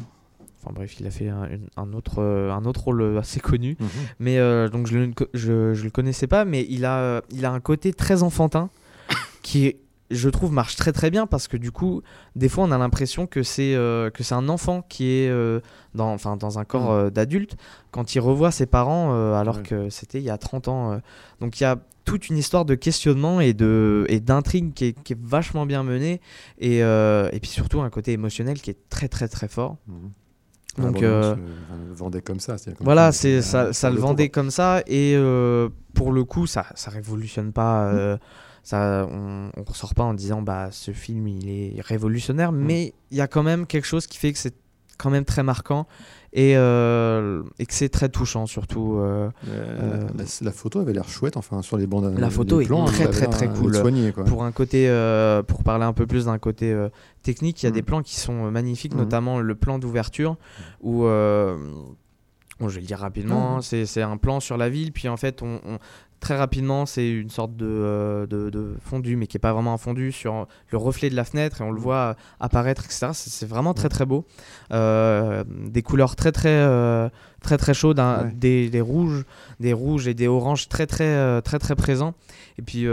Enfin bref, il a fait un, autre, euh, un autre rôle assez connu. Mhm. Mais euh, donc je, le- je, je le connaissais pas, mais il a, euh, il a un côté très enfantin qui, je trouve, marche très très bien parce que du coup, des fois, on a l'impression que c'est euh, que c'est un enfant qui est euh, dans, enfin, dans un corps euh, d'adulte quand il revoit ses parents euh, alors Ouais. que c'était il y a 30 ans. euh. Donc il y a toute une histoire de questionnement et de et d'intrigue qui est, qui est vachement bien menée et, euh, et puis surtout un côté émotionnel qui est très très très fort. Mhm. Donc, euh, vendait comme ça. comme Voilà, ça, c'est ça, ça le vendait comme ça et euh, pour le coup, ça, ça révolutionne pas. euh, ça, on, on ressort pas en disant bah ce film il est révolutionnaire, mais il y a quand même quelque chose qui fait que c'est quand même très marquant et, euh, et que c'est très touchant surtout. euh, Euh, la, la photo avait l'air chouette, enfin sur les bandes. La photo est plans, très, très, très cool. pour un côté, pour parler un peu plus d'un côté technique, il y a Mhm. des plans qui sont magnifiques, Mhm. notamment le plan d'ouverture où, bon, je vais le dire rapidement, hein, c'est c'est un plan sur la ville, puis en fait, on, on- très rapidement, c'est une sorte de, euh, de, de fondu, mais qui est pas vraiment un fondu sur le reflet de la fenêtre et on le voit apparaître, etc. C'est vraiment très très beau, Euh, des couleurs très très euh, très très chaudes, hein, Ouais. des, des rouges, des rouges et des oranges très très très très présents. Et puis,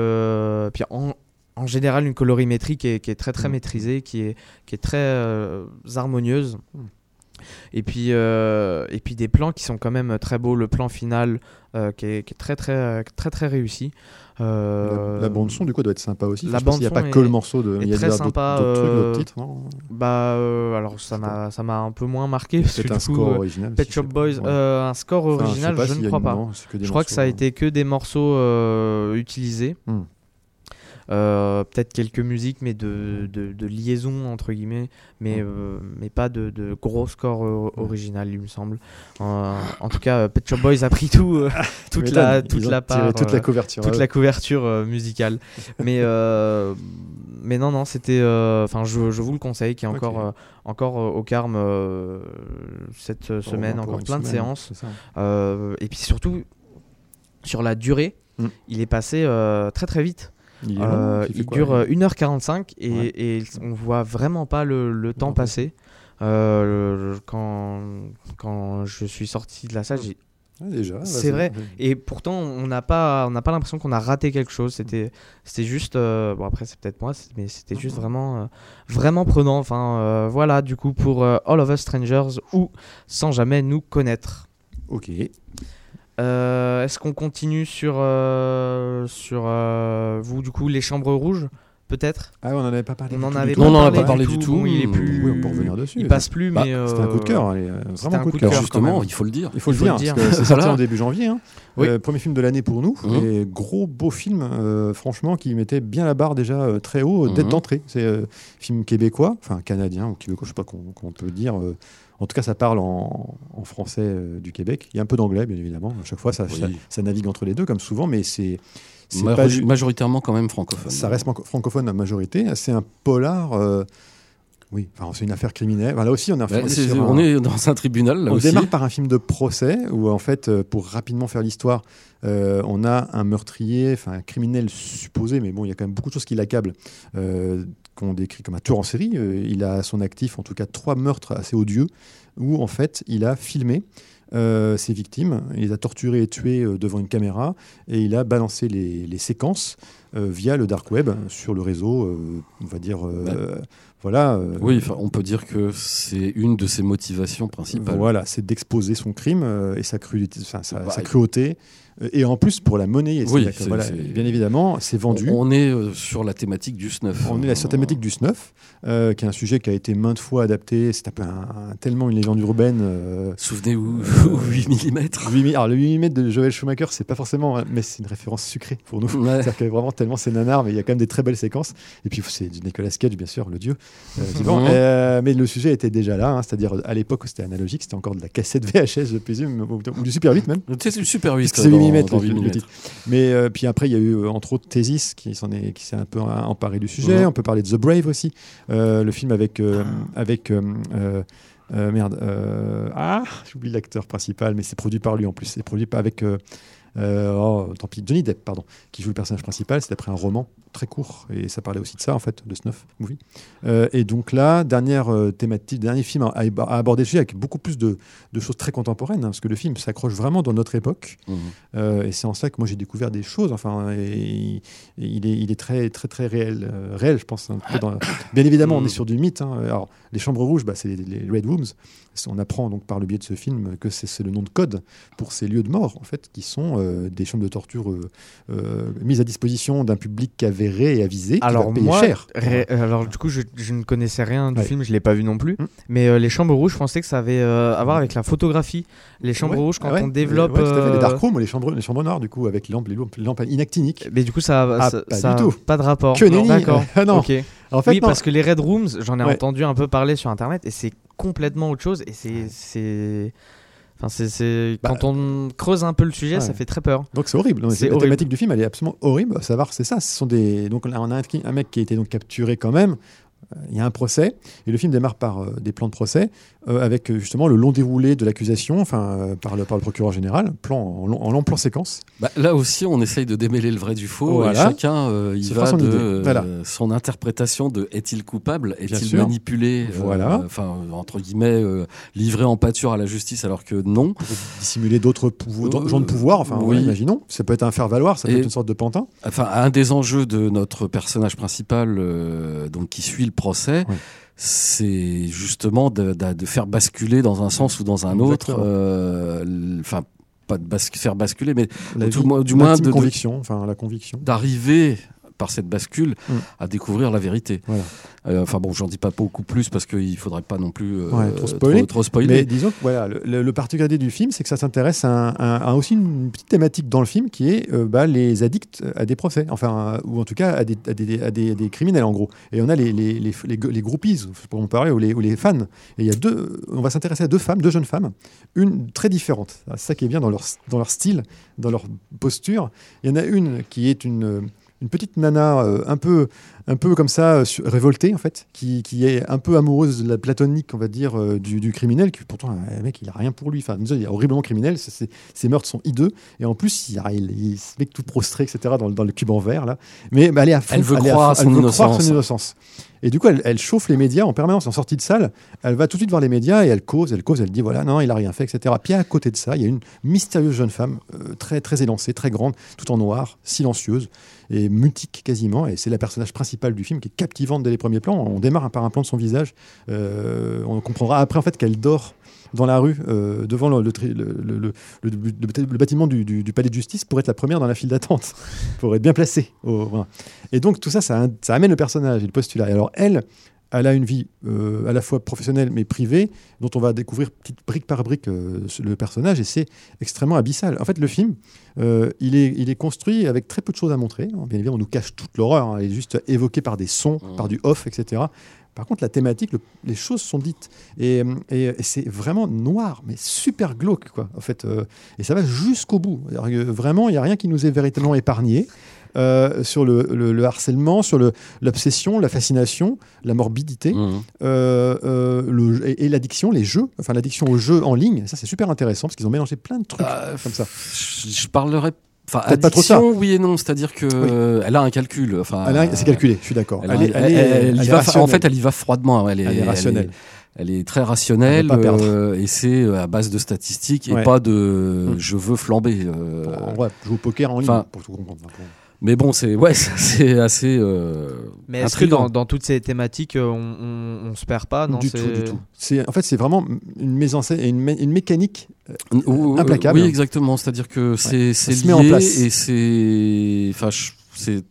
puis en, en général, une colorimétrie qui est, qui est très très Mhm. maîtrisée, qui est, qui est très harmonieuse. Mhm. Et puis, euh, et puis des plans qui sont quand même très beaux. Le plan final euh, qui, est, qui est très très très très réussi. Euh, La, la bande son du coup doit être sympa aussi. la sais pas s'il n'y a bande pas que le morceau de. Il y a très d'autres sympa, trucs, euh, d'autres titres, non Bah alors ça m'a ça m'a un peu moins marqué parce que du un coup, score original. Pet Shop Boys. Ouais. un score Enfin, original, je ne crois pas. Je crois que ça a morceaux, été que des morceaux utilisés. Hmm. Euh, Peut-être quelques musiques, mais de, de, de liaison entre guillemets, mais, Hmm. euh, mais pas de, de gros score euh, original, il me semble. En tout cas, Pet Shop Boys a pris tout, toute la, toute la part, toute la couverture. toute ouais. la couverture musicale. mais, mais non, non, c'était. Enfin, je, je vous le conseille, qui est encore, encore au Carme cette semaine, Encore plein de séances. et puis surtout, sur la durée, Mm. il est passé très très vite. Il, long, Euh, il fait il quoi, dure euh, 1h45 et, Ouais. et on voit vraiment pas le, le temps passer. Euh, quand, quand je suis sorti de la salle, j'ai Ouais, déjà. c'est vrai. et pourtant, on n'a pas, on n'a pas l'impression qu'on a raté quelque chose. C'était, c'était juste, euh, bon après c'est peut-être moi, mais c'était juste vraiment, euh, vraiment prenant. Enfin, euh, voilà, du coup pour euh, All of Us Strangers ou sans jamais nous connaître. Ok. Euh, Est-ce qu'on continue sur, euh, sur euh, vous du coup les chambres rouges, peut-être? Ah, on n'en avait pas parlé. On du en tout, avait pas tout. Non, on en a parlé pas parlé du tout. tout. Bon, il est plus, Oui, on peut revenir dessus. il passe plus, Bah, mais C'était un coup de cœur, allez, c'était vraiment un un coup de cœur. Justement, il faut le dire. Il faut le Il faut dire, le c'est sorti en début janvier. hein. Oui. Euh, premier film de l'année pour nous. Et gros beau film, euh, franchement, qui mettait bien la barre déjà euh, très haut, dès Mhm. d'entrée. C'est euh, film québécois, enfin canadien ou québécois, je sais pas qu'on qu'on peut dire. En tout cas, ça parle en, en français euh, du Québec. Il y a un peu d'anglais, bien évidemment. À chaque fois, ça, Oui. ça, ça navigue entre les deux, comme souvent, mais c'est pas Majoritairement quand même francophone. ça reste franco- francophone à majorité. C'est un polar. euh, oui, enfin, c'est une affaire criminelle. Enfin, là aussi, on est, Ouais, on est un- on est dans un tribunal là on aussi. démarre par un film de procès où, en fait, euh, pour rapidement faire l'histoire, euh, on a un meurtrier, enfin un criminel supposé, mais bon, il y a quand même beaucoup de choses qui l'accablent, euh, qu'on décrit comme un tueur en série. Euh, il a à son actif, en tout cas, trois meurtres assez odieux où, en fait, il a filmé. euh, ses victimes, il les a torturées et tuées euh, devant une caméra et il a balancé les, les séquences via le dark web sur le réseau, on va dire, voilà. Oui, on peut dire que c'est une de ses motivations principales. voilà, c'est d'exposer son crime et sa cruauté, sa, Bah, sa cruauté. Et en plus, pour la monnaie, Oui, voilà, bien évidemment, c'est vendu. On, est euh, sur la thématique du snuff. On est sur la thématique du snuff, euh, qui est un sujet qui a été maintes fois adapté. C'est un tellement une légende urbaine. euh, Souvenez-vous, 8 mm. 8 mi- alors, le 8 mm de Joel Schumacher, c'est pas forcément, mais c'est une référence sucrée pour nous. C'est-à-dire que vraiment tellement c'est nanar, mais il y a quand même des très belles séquences. Et puis c'est du Nicolas Cage, bien sûr, le dieu euh. Euh, mais le sujet était déjà là, hein, c'est-à-dire à l'époque où c'était analogique, c'était encore de la cassette VHS, je présume, ou, ou du Super 8 même. C'est le Super 8. Parce que c'est 8 dans- dans le, 8 le titre. Mais euh, puis après, il y a eu euh, entre autres Thesis qui s'en est, qui s'est un peu emparé du sujet. Mhm. On peut parler de The Brave aussi, Euh, le film avec euh, avec merde. ah, j'oublie l'acteur principal, mais c'est produit par lui en plus. C'est produit pas avec. Euh, oh, tant pis, Johnny Depp, pardon, qui joue le personnage principal. C'est après un roman très court et ça parlait aussi de ça en fait, de Snuff Movie. Euh, et donc là, dernière euh, thématique, dernier film à, à aborder le sujet avec beaucoup plus de, de choses très contemporaines, hein, parce que le film s'accroche vraiment dans notre époque. Euh, et c'est en ça que moi j'ai découvert des choses. Enfin, et, et il, est, il est très, très, très réel, réel, je pense. un peu dans- Bien évidemment, on est sur du mythe. hein. Alors, les chambres rouges, bah, c'est les, les Red Rooms. On apprend donc par le biais de ce film que c'est le nom de code pour ces lieux de mort, en fait, qui sont euh, des chambres de torture euh, euh, mises à disposition d'un public avéré et avisé, qui Alors va payer moi, cher. ré- alors du coup, je, je ne connaissais rien du Ouais. film, je l'ai pas vu non plus. Mm. Mais les chambres rouges, je pensais que ça avait à voir avec la photographie. Les chambres Ouais. rouges, quand Ah ouais, on développe, ouais, tout à fait. les dark rooms, les chambres, les chambres noires, du coup, avec les lampes, les lampes, les lampes inactiniques. mais du coup, ça, Ah, ça, pas ça du tout. pas de rapport. Que nenni. D'accord. Ah non. Ok. En fait, oui, non. parce que les Red Rooms, j'en ai Ouais. entendu un peu parler sur internet et c'est complètement autre chose. Et c'est. c'est... Enfin, c'est, c'est... Bah, Quand on creuse un peu le sujet, ouais. ça fait très peur. Donc c'est horrible. C'est la thématique du film, elle est absolument horrible. À savoir, c'est ça. Ce sont des. Donc on a un, un mec qui a été donc capturé quand même. Euh, Il y a un procès et le film démarre par euh, des plans de procès euh, avec justement le long déroulé de l'accusation, enfin euh, par le par le procureur général, plan en long, en long plan séquence. Bah, là aussi, on essaye de démêler le vrai du faux. Voilà. Et chacun, il va son de Voilà. son interprétation de est-il coupable, est-il manipulé, Voilà. enfin entre guillemets livré en pâture à la justice, alors que non. Dissimuler d'autres gens de pouvoir. Enfin, oui. imaginons. Ça peut être un faire valoir, ça peut Et- être une sorte de pantin. Enfin, un des enjeux de notre personnage principal, donc qui suit le procès, c'est justement de, de- de faire basculer dans un sens ou dans un autre. Exactement. euh, Enfin, pas de bas- faire basculer, mais La du vie, moins- du de- conviction, enfin la conviction. d'arriver par cette bascule Mm. à découvrir la vérité. Voilà. Euh, Enfin bon, j'en dis pas beaucoup plus parce qu'il faudrait pas non plus euh, Ouais, trop spoiler. trop spoiler. Mais disons que voilà, le, le- particulier du film, c'est que ça s'intéresse à, un- à- à aussi une petite thématique dans le film qui est euh, bah, les addicts à des procès, enfin, ou en tout cas à des, à des, à des- à des criminels en gros. Et on a les, les, les, les, les groupies, pour en parler, ou les, ou les fans. Et il y a deux, on va s'intéresser à deux femmes, deux jeunes femmes, une très différente. C'est ça qui est bien dans leur, dans leur style, dans leur posture. Il y en a une qui est une, une petite nana euh, un peu un peu comme ça euh, révoltée en fait qui, qui est un peu amoureuse de la platonique on va dire euh, du, du criminel qui pourtant euh, le mec il a rien pour lui. Enfin il est horriblement criminel c'est- ses meurtres sont hideux. Et en plus il, il, il se met tout prostré etc dans, le- dans le cube en verre là. Mais bah, elle est à fond Elle veut croire à son elle veut croire innocence. son innocence. Et du coup elle, elle chauffe les médias en permanence. En sortie de salle elle va tout de suite voir les médias et elle cause elle cause elle dit voilà non il a rien fait etc puis à côté de ça il y a une mystérieuse jeune femme euh, très très élancée très grande tout en noir silencieuse et mutique quasiment, et c'est la personnage du film qui est captivante dès les premiers plans. On démarre par un plan de son visage, Euh, on comprendra après en fait qu'elle dort dans la rue euh, devant le, bâtiment du, palais de justice pour être la première dans la file d'attente, pour être bien placée. Et donc tout ça, ça, ça amène le personnage et le postulat. Et alors elle, elle a une vie euh, à la fois professionnelle mais privée, dont on va découvrir petite brique par brique euh, le personnage, et c'est extrêmement abyssal. En fait, le film, euh, il, est, il est construit avec très peu de choses à montrer. Bien évidemment, on nous cache toute l'horreur, hein. elle est juste évoquée par des sons, Mhm. par du off, etc. Par contre, la thématique, le- les choses sont dites. Et, et- et c'est vraiment noir, mais super glauque, quoi. En fait, et ça va jusqu'au bout. Vraiment, il n'y a rien qui nous est véritablement épargné. Euh, sur le, le- le harcèlement, sur l'obsession, la fascination, la morbidité Mhm. euh, euh, le- et, et l'addiction, les jeux, enfin l'addiction aux jeux en ligne. Ça, c'est super intéressant parce qu'ils ont mélangé plein de trucs Euh, comme ça. Je, je parlerai. Enfin, Peut-être pas trop ça. addiction, oui et non. C'est-à-dire que euh, elle a un calcul. Enfin, C'est calculé, je suis d'accord. En fait, elle y va froidement. Elle est, Elle est rationnelle. Elle est, elle est très rationnelle euh, et c'est à base de statistiques et Ouais. pas de Mm. je veux flamber. euh. En vrai, jouer au poker en ligne, pour tout comprendre. Bon. Mais bon, c'est ouais, c'est assez, euh, Mais est-ce que dans, dans toutes ces thématiques, euh, on, on, on se perd pas dans du tout, du tout. C'est, en fait, c'est vraiment une mise en scène et une, mé- une mécanique. Ou- Implacable. Oui, exactement. C'est-à-dire que c'est c'est se met en lié place. et c'est, enfin, c'est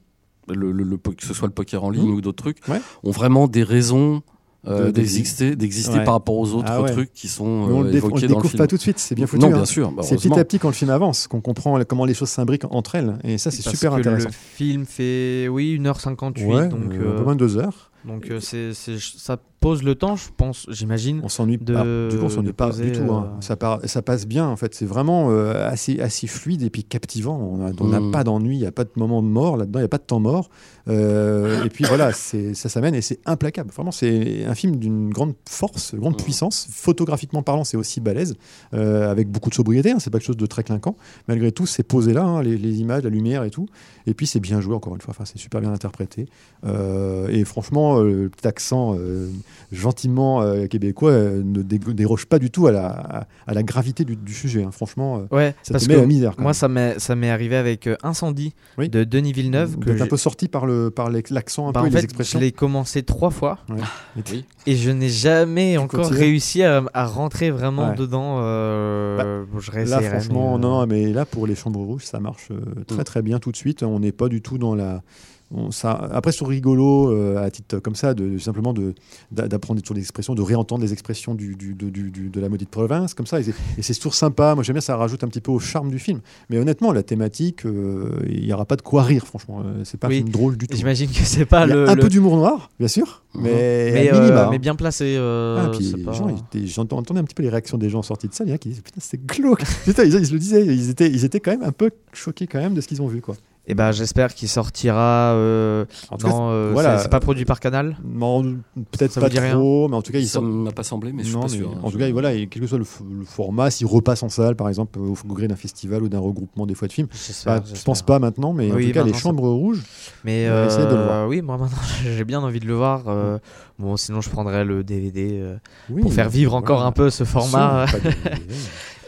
le, le- que ce soit le poker en ligne Mhm. ou d'autres trucs, Ouais. ont vraiment des raisons euh, De- d'exister, d'exister Ouais. par rapport aux autres Ah ouais. trucs qui sont on euh, le, on évoqués le dans le découvre film. pas tout de suite, c'est bien foutu. non, hein. bien sûr. bah, C'est petit à petit quand le film avance qu'on comprend comment les choses s'imbriquent entre elles. Et ça, c'est super que intéressant. Le film fait oui 1h58, Ouais, donc, euh, un euh, peu moins de deux heures. Donc euh, c'est, c'est- ça pose le temps, je pense, j'imagine. On s'ennuie de- pas. Du coup, on s'ennuie pas du tout. hein. euh, Ça, part- ça passe bien, en fait. C'est vraiment euh, assez, assez fluide et puis captivant. On n'a Mm. pas d'ennui, il n'y a pas de moment de mort là-dedans, il n'y a pas de temps mort. Euh, et puis voilà, c'est- ça s'amène et c'est implacable. Vraiment, c'est un film d'une grande force, grande Mm. puissance. Photographiquement parlant, c'est aussi balèze, euh, avec beaucoup de sobriété. hein. C'est pas quelque chose de très clinquant. Malgré tout, c'est posé là, hein, les, les images, la lumière et tout. Et puis, c'est bien joué, encore une fois. Enfin, c'est super bien interprété. Euh, et franchement, euh, le petit accent euh, gentiment euh, québécois euh, ne dé- déroge pas du tout à la, à, à la gravité du, du sujet. hein. Franchement, euh, Ouais, ça parce te met que la misère. quand moi même. ça m'est, arrivé avec euh, Incendie Oui. de Denis Villeneuve. Vous Que êtes un peu sorti par le par l'ex- l'accent un bah, peu en et fait, les je l'ai commencé trois fois Oui. et je n'ai jamais encore continues réussi à, à rentrer vraiment Ouais. dedans. euh, je Là, franchement, mais, euh, non, mais là, pour les chambres rouges, ça marche euh, très très bien tout de suite. On n'est pas du tout dans la. On- ça, après, c'est rigolo, euh, à titre comme ça, de, simplement de, d'apprendre sur des expressions, de réentendre les expressions du, du- de, du- du- de la maudite province, comme ça. Et c'est, et c'est toujours sympa. Moi, j'aime bien, ça rajoute un petit peu au charme du film. Mais honnêtement, la thématique, euh, il n'y aura pas de quoi rire, franchement. Euh, c'est pas Oui. un film drôle du tout. J'imagine que c'est pas le. un le- peu d'humour noir, bien sûr, Mhm. mais, euh, minima, hein. mais bien placé. ah, pas- gens, ils étaient- j'entends- entendais un petit peu les réactions des gens sortis de salle. Il y en a qui disaient Putain, c'est glauque. Ils, ils le disaient. Ils étaient, ils étaient quand même un peu choqués quand même de ce qu'ils ont vu. Quoi. Et ben j'espère qu'il sortira. euh, En tout cas, dans, euh, voilà. c'est, pas produit par Canal. non, peut-être Ça pas dit rien trop, mais en tout cas, ils Ça sortent. m'a pas semblé, mais je suis Non, pas mais sûr. hein. en tout Je- cas, voilà, et quel que soit le, format, s'ils repassent en salle, par exemple, au gré d'un festival ou d'un regroupement des fois de films, bah, je pense pas maintenant, mais en Oui, tout cas, les maintenant, ça- chambres rouges, Mais On va essayer de le euh, voir. oui, moi maintenant j'ai bien envie de le voir. euh, bon, sinon je prendrai le DVD euh, oui, pour faire vivre voilà. encore un peu ce format. Sûr,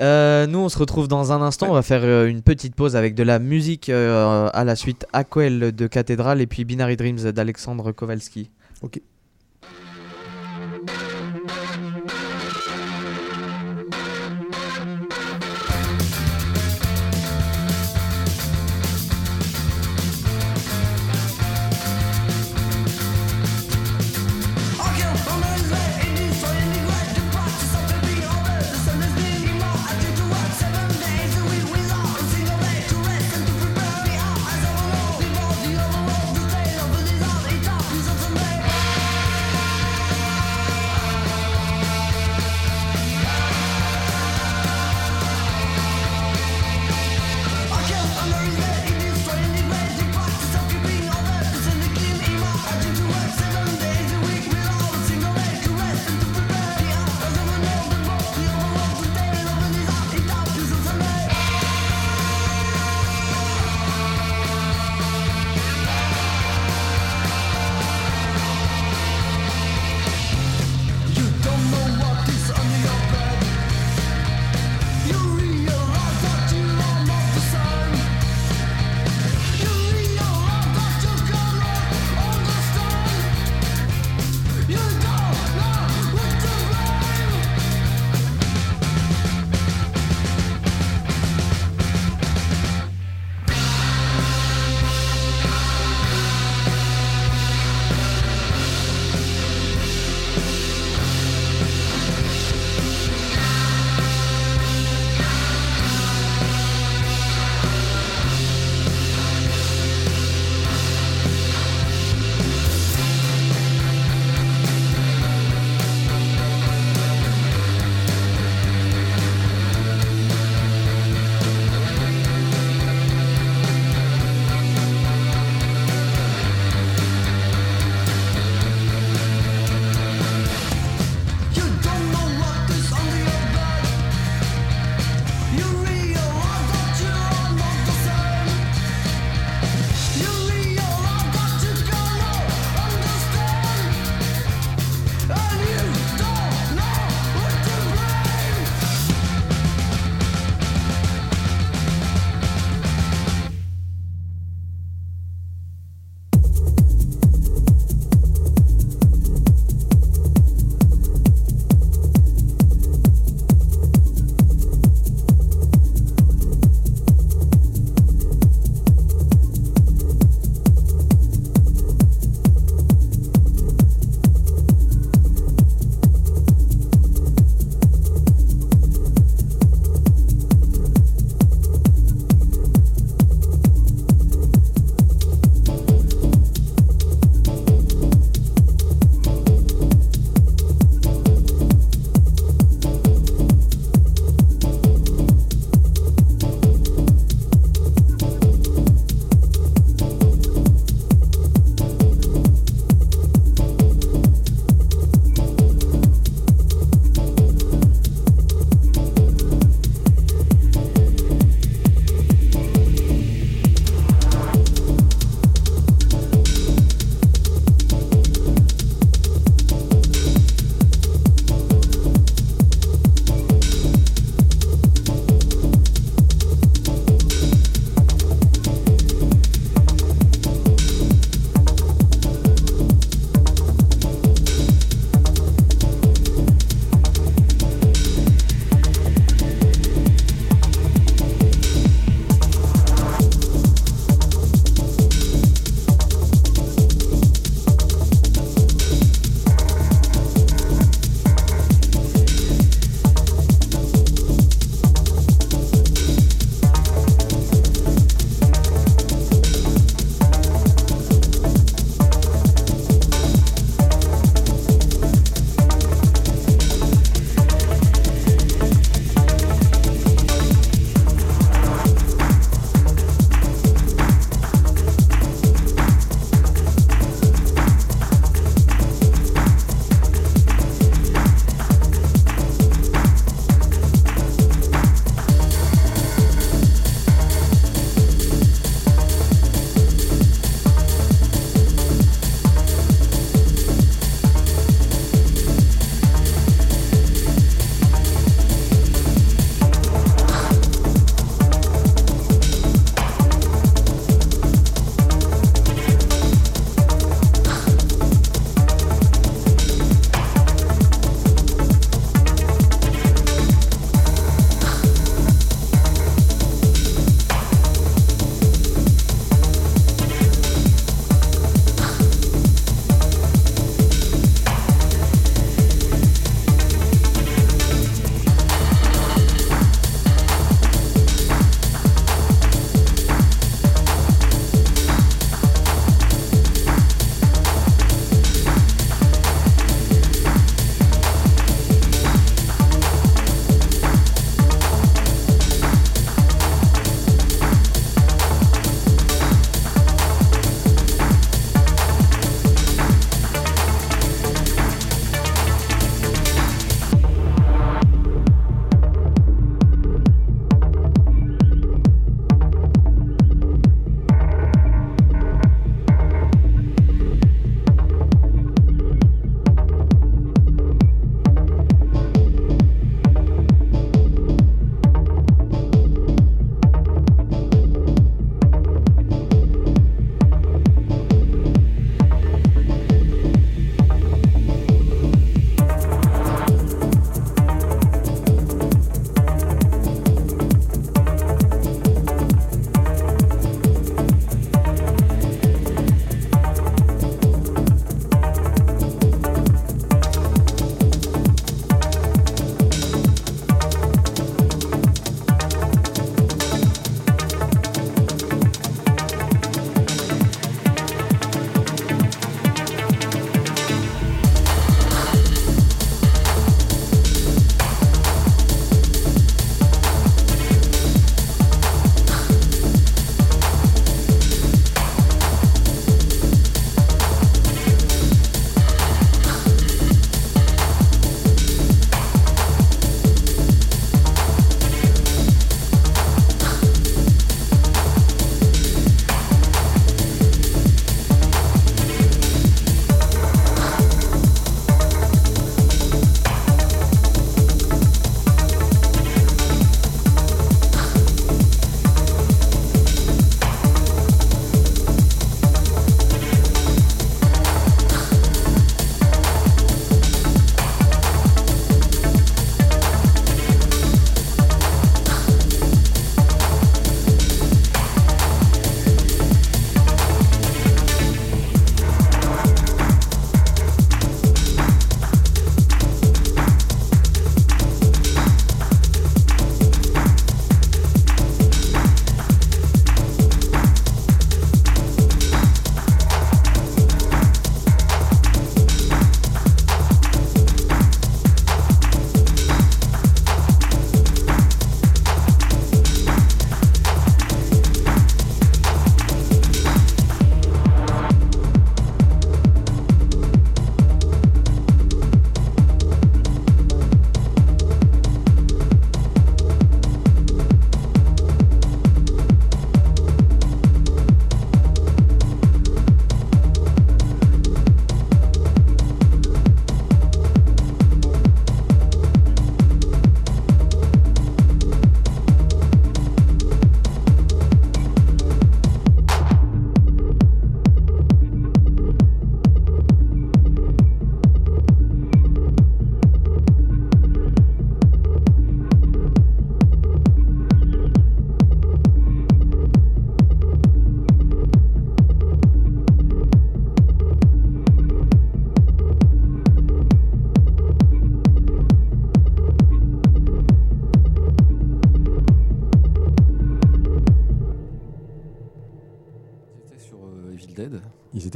Euh, nous, on se retrouve dans un instant. On va faire euh, une petite pause avec de la musique à la suite. Aquel de Cathédrale et puis Binary Dreams d'Alexandre Kowalski. Ok.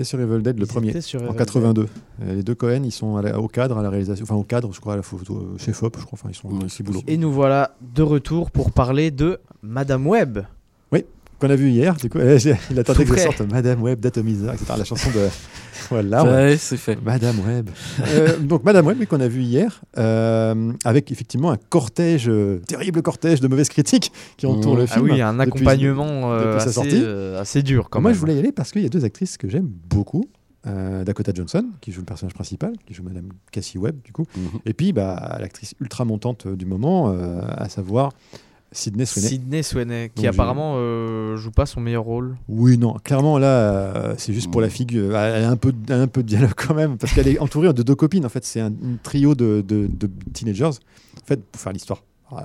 Sur Evil Dead, le Ils premier. sur En Evil 82. Euh, Les deux Cohen, ils sont la- au cadre, à la réalisation, enfin au cadre, je crois, à la photo, euh, chez FOP, je crois. Enfin, ils sont aussi boulot. Et nous voilà de retour pour parler de Madame Web. Qu'on a vu hier, du coup, il attendait que je sorte Madame Web d'Atomizer, etc. La chanson de. voilà. ouais, c'est fait. Madame Web. Euh, donc Madame Web, qu'on a vu hier, euh, avec effectivement un cortège, euh, terrible cortège de mauvaises critiques qui entourent Mmh. le Ah film. oui, un depuis- accompagnement euh, depuis sa assez, sortie. assez dur quand Moi, même. je voulais y aller parce qu'il y a deux actrices que j'aime beaucoup. Euh, Dakota Johnson, qui joue le personnage principal, qui joue Madame Cassie Webb, du coup. Mhm. Et puis, bah, l'actrice ultra montante du moment, euh, à savoir Sydney Sweeney. Sidney Sweeney, qui Donc, apparemment euh, joue pas son meilleur rôle. Oui, non, clairement, là, euh, c'est juste pour la figure. Elle a un peu, a un peu de dialogue quand même, parce qu'elle est entourée de deux copines. En fait, c'est un, trio de, de, de teenagers. En fait, pour faire l'histoire. Ouais,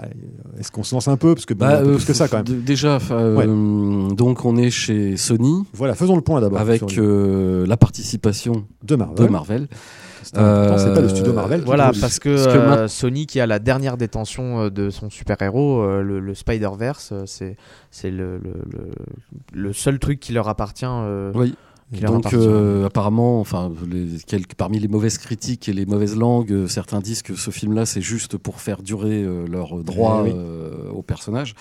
Est-ce qu'on se lance un peu? Parce que, Bah, un peu euh, plus que ça, quand même. Déjà, euh, donc on est chez Sony Voilà, faisons le point d'abord. avec euh, la participation de Marvel. de Marvel. C'est important, c'est pas le studio Euh, Marvel. qui Voilà, parce que, Parce que euh, Sony qui a la dernière détention euh, de son super-héros, euh, le, le Spider-Verse, euh, c'est c'est le, le, le, le seul truc qui leur appartient. euh, Oui. Donc euh, apparemment, enfin, les, quelques, parmi les mauvaises critiques et les mauvaises langues, euh, certains disent que ce film-là, c'est juste pour faire durer euh, leur droit Eh oui. euh, au personnage,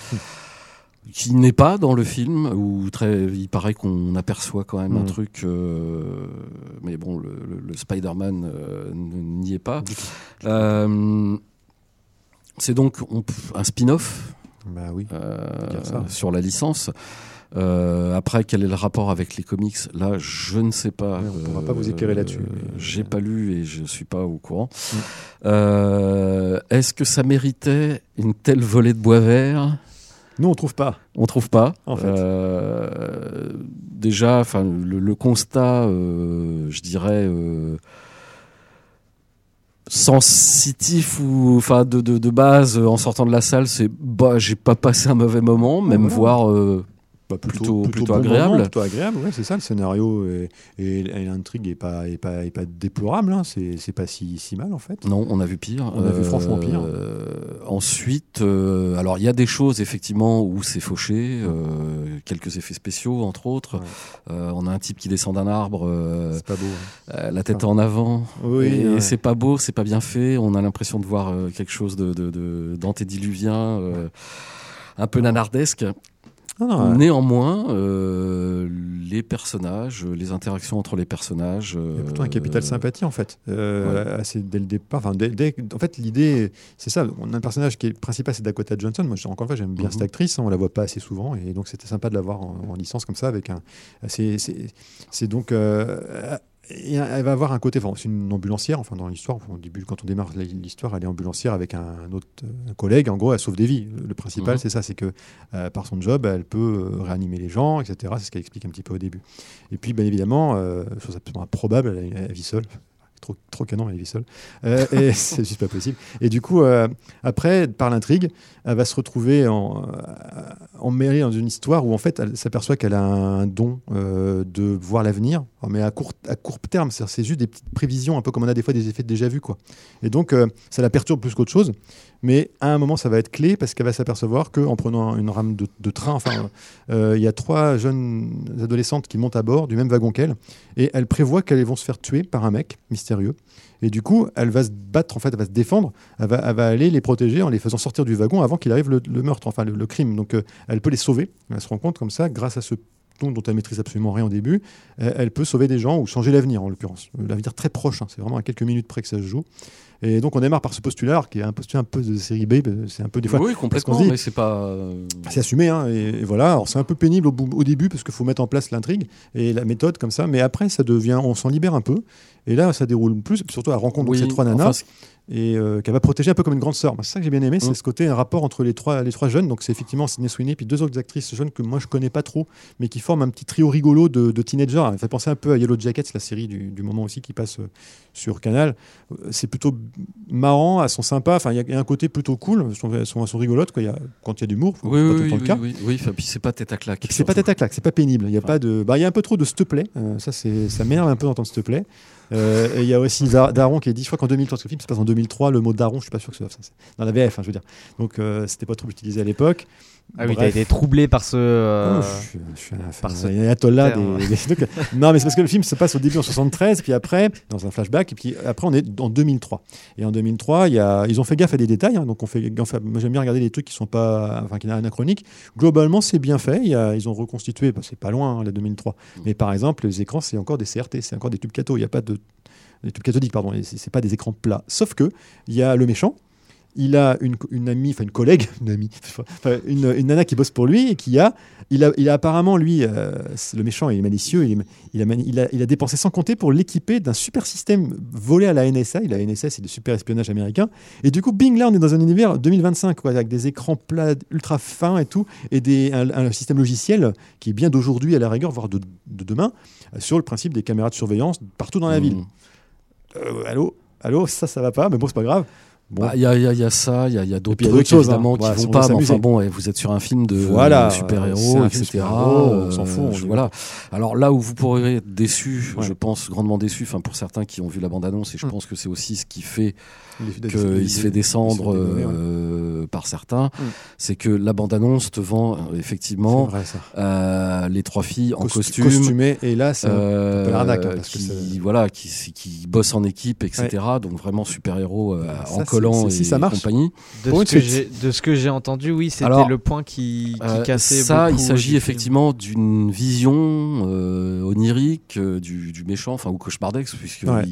qui n'est pas dans le film. Où très, il paraît qu'on aperçoit quand même un Mm. truc, euh, mais bon, le, le- le Spider-Man euh, n'y est pas. Euh, c'est donc on- un spin-off Bah oui. sur la licence. Euh, après, quel est le rapport avec les comics? Là, je ne sais pas. Ouais, on pourra pas vous éclairer là-dessus, Euh, J'ai pas lu et je suis pas au courant. Mm. Est-ce que ça méritait une telle volée de bois vert? Nous, on trouve pas. On trouve pas. En fait. Euh, déjà, enfin, le, le constat, euh, je dirais. euh, sensitif ou enfin de, de, de base en sortant de la salle c'est bah j'ai pas passé un mauvais moment même voilà. voir euh, Bah, Plutôt- plutôt bon agréable. moment, plutôt agréable, ouais, c'est ça. Le scénario et, et, et l'intrigue est pas, est pas, est pas déplorable. Hein. C'est pas si, si mal en fait. Non, on a vu pire. On a vu franchement pire. Euh, ensuite, euh, alors il y a des choses effectivement où c'est fauché, euh, quelques effets spéciaux entre autres. Ouais. Euh, on a un type qui descend d'un arbre, euh, C'est pas beau. hein. euh, la tête en avant. Oui, et ouais. c'est pas beau, c'est pas bien fait. On a l'impression de voir euh, quelque chose de, de, de- d'antédiluvien, euh, un peu nanardesque. Non, ouais. Néanmoins, euh, les personnages, les interactions entre les personnages. Il y a plutôt un capital euh, sympathie en fait. Euh, assez dès le départ. Enfin, dès- dès- en fait, l'idée, c'est ça. On a un personnage qui est principal, c'est Dakota Johnson. Moi, je- encore une fois, j'aime bien Mhm. cette actrice. hein, on la voit pas assez souvent, et donc c'était sympa de la voir en, en licence comme ça avec un. C'est donc. Et elle va avoir un côté, enfin, c'est une ambulancière, enfin dans l'histoire, au début quand on démarre l'histoire, elle est ambulancière avec un autre euh, un collègue, en gros elle sauve des vies. Le principal Mhm. c'est ça, c'est que euh, par son job elle peut euh, réanimer les gens, etc. C'est ce qu'elle explique un petit peu au début. Et puis bien évidemment, euh, chose absolument improbable, elle, elle vit seule. Trop, trop canon, vit seule. Euh, et c'est juste pas possible. Et du coup, euh, après, par l'intrigue, elle va se retrouver en, euh, emmêlée dans une histoire où en fait, elle s'aperçoit qu'elle a un don euh, de voir l'avenir, mais à court, à court terme. C'est juste des petites prévisions, un peu comme on a des fois des effets déjà vu. Quoi. Et donc, ça la perturbe plus qu'autre chose. Mais à un moment, ça va être clé parce qu'elle va s'apercevoir qu'en prenant une rame de, train, enfin, euh, il y a trois jeunes adolescentes qui montent à bord du même wagon qu'elle et elle prévoit qu'elles vont se faire tuer par un mec mystérieux. Et du coup, elle va se battre, en fait, elle va se défendre, elle va, aller les protéger en les faisant sortir du wagon avant qu'il arrive le, meurtre, enfin le, crime. Donc euh, elle peut les sauver. Elle se rend compte comme ça, grâce à ce don dont elle maîtrise absolument rien au début, euh, elle peut sauver des gens ou changer l'avenir en l'occurrence. L'avenir très proche, hein. c'est vraiment à quelques minutes près que ça se joue. Et donc on démarre par ce postulat, qui est un postulat un peu de série B, euh, c'est un peu des fois oui, complètement, dit- mais c'est pas. euh, c'est assumé, hein, et, et voilà. Alors c'est un peu pénible au, début parce qu'il faut mettre en place l'intrigue et la méthode comme ça, mais après ça devient, on s'en libère un peu. Et là, ça déroule plus. Surtout, elle rencontre donc oui, ces trois nanas enfin, et euh, qu'elle va protéger un peu comme une grande sœur. C'est ça que j'ai bien aimé, c'est Mm. ce côté un rapport entre les trois, les trois jeunes. Donc c'est effectivement Sydney Sweeney puis deux autres actrices jeunes que moi je connais pas trop, mais qui forment un petit trio rigolo de, de teenagers. Ça fait penser un peu à Yellow Jackets, la série du, du moment aussi qui passe euh, sur Canal. Euh, C'est plutôt marrant, elles sont sympas. Enfin, il y, a- il y a un côté plutôt cool. Elles sont, elles sont, elles sont rigolotes quoi. Il y a, quand il y a d'humour, oui, pas oui, tout le oui, le oui, cas. oui, oui, enfin, puis c'est pas tête à claque. C'est pas tête à claque, c'est pas pénible. Il y a pas de, bah il y a un peu trop de s'il te plaît. Euh, ça c'est, ça m'énerve un peu d'entendre s'il te plaît. Euh, et il y a aussi Dar- Daron qui dit, je crois qu'en 2003, parce que le film se passe en 2003, le mot daron, je suis pas sûr que ce soit Dans la VF, hein, je veux dire. Donc, euh, c'était pas trop utilisé à l'époque. Ah oui, t'as été troublé par ce. euh, Oh, je, suis- je suis un par ce ayatollah des, des trucs. Non, mais c'est parce que le film se passe au début en 73, puis après, dans un flashback, et puis après, on est en 2003. Et en 2003, il y a, ils ont fait gaffe à des détails. hein, donc, on fait gaffe à- moi, j'aime bien regarder des trucs qui sont pas, enfin, qui sont anachroniques. Globalement, c'est bien fait. Il y a- ils ont reconstitué, bah, c'est pas loin, hein, la 2003. Mais par exemple, les écrans, c'est encore des CRT, c'est encore des tubes cathodiques. Il n'y a pas de. Des tubes cathodiques, pardon. c'est pas des écrans plats. Sauf que, il y a le méchant. Il a une, une amie, enfin une collègue, une amie, une, une nana qui bosse pour lui et qui a, il a, il a apparemment lui, euh, le méchant, il est malicieux, il, a, mani- il, a, il a dépensé sans compter pour l'équiper d'un super système volé à la NSA. La NSA, c'est du super espionnage américain. Et du coup, bing, là, on est dans un univers 2025, quoi, avec des écrans plats, ultra fins et tout, et des, un, un système logiciel qui est bien d'aujourd'hui à la rigueur, voire de, de demain, euh, sur le principe des caméras de surveillance partout dans la ville. Mm. Euh, allô, allô, ça, ça va pas, mais bon, c'est pas grave. Bon, Bah, Il y, a, il y a- il y a ça, il y a, il y a d'autres il trucs choses, évidemment hein. qui Voilà, vont pas. Mais enfin bon, ouais, vous êtes sur un film de Voilà, euh, super-héros, etc. on s'en fout, on voilà. Alors là où vous pourrez être déçu, Ouais. je pense grandement déçu, enfin pour certains qui ont vu la bande-annonce, et je Mm. pense que c'est aussi ce qui fait il qu'il se fait descendre il ouais. euh, par certains, Mm. c'est que la bande-annonce te vend euh, effectivement vrai, euh, les trois filles en Costu- costume. Costumé, et là, c'est un- euh, peu l'arnaque, hein, voilà, qui, qui bossent en équipe, etc. Donc vraiment super-héros euh, en c'est- et si ça marche. compagnie. De Pour ce, que j'ai, de ce que j'ai entendu, oui, c'était le point qui, qui Euh, cassait ça, beaucoup il s'agit effectivement d'une vision euh, onirique euh, du, du méchant, enfin ou cauchemardesque, puisqu'il Ouais.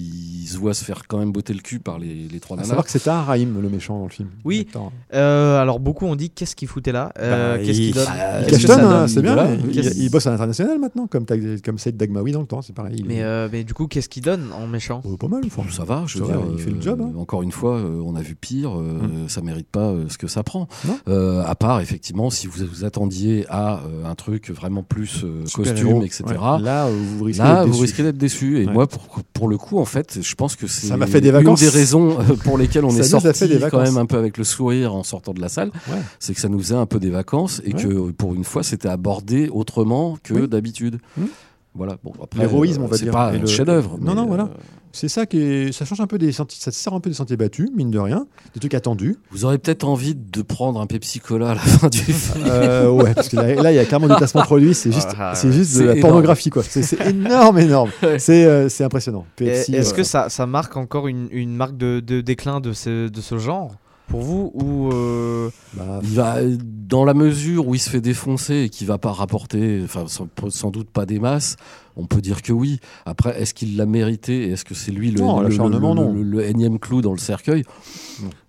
se voit se faire quand même botter le cul par les, les trois À nanas. savoir que c'était un Raïm, le méchant dans le film. Oui. Attends. Euh, alors beaucoup ont dit qu'est-ce qu'il foutait là Euh, Bah, Qu'est-ce il- qu'il donne Bah, hein, donne c'est bien. Voilà. il, bosse à l'international maintenant, comme, comme Saïd Dagmaoui dans le temps, c'est pareil. mais, mais du coup, qu'est-ce qu'il donne en méchant? Oh, pas mal. Ça va, je Ça veux va, dire, il fait le job, hein. Encore une fois, euh, on a vu pire, euh, ça mérite pas euh, ce que ça prend. Euh, à part, effectivement, si vous vous attendiez à euh, un truc vraiment plus costume, etc. ouais. Là, vous risquez Là, d'être vous déçu. risquez d'être déçu. Et Ouais. moi, pour, pour le coup, en fait, je pense que c'est Ça m'a fait des une vacances. des raisons pour lesquelles on Ça est sorti quand même un peu avec le sourire en sortant de la salle. Ouais. C'est que ça nous faisait un peu des vacances et que pour une fois, c'était abordé autrement que Oui. d'habitude. Hmm. Voilà. Bon, L'héroïsme, euh, on va c'est dire. pas Et un le- chef-d'œuvre. Non, non, voilà. euh, C'est ça qui est... ça change un peu des sentiers, ça sert un peu des sentiers battus, mine de rien, des trucs attendus. Vous aurez peut-être envie de prendre un Pepsi Cola à la fin du film. Euh, ouais, parce que là, il y a carrément du placement produit, c'est juste, Ah, c'est juste de c'est la énorme. pornographie, quoi. C'est c'est énorme, énorme. C'est euh, c'est impressionnant. Est-ce euh, que ça, ça marque encore une, une marque de, de déclin de ce, de ce genre? Pour vous ou euh, bah, Il va, dans la mesure où il se fait défoncer et qu'il va pas rapporter, enfin sans, sans doute pas des masses, on peut dire que oui. Après, est-ce qu'il l'a mérité et Est-ce que c'est lui le, Non, le, l'acharnement, le- non. le- le énième clou dans le cercueil?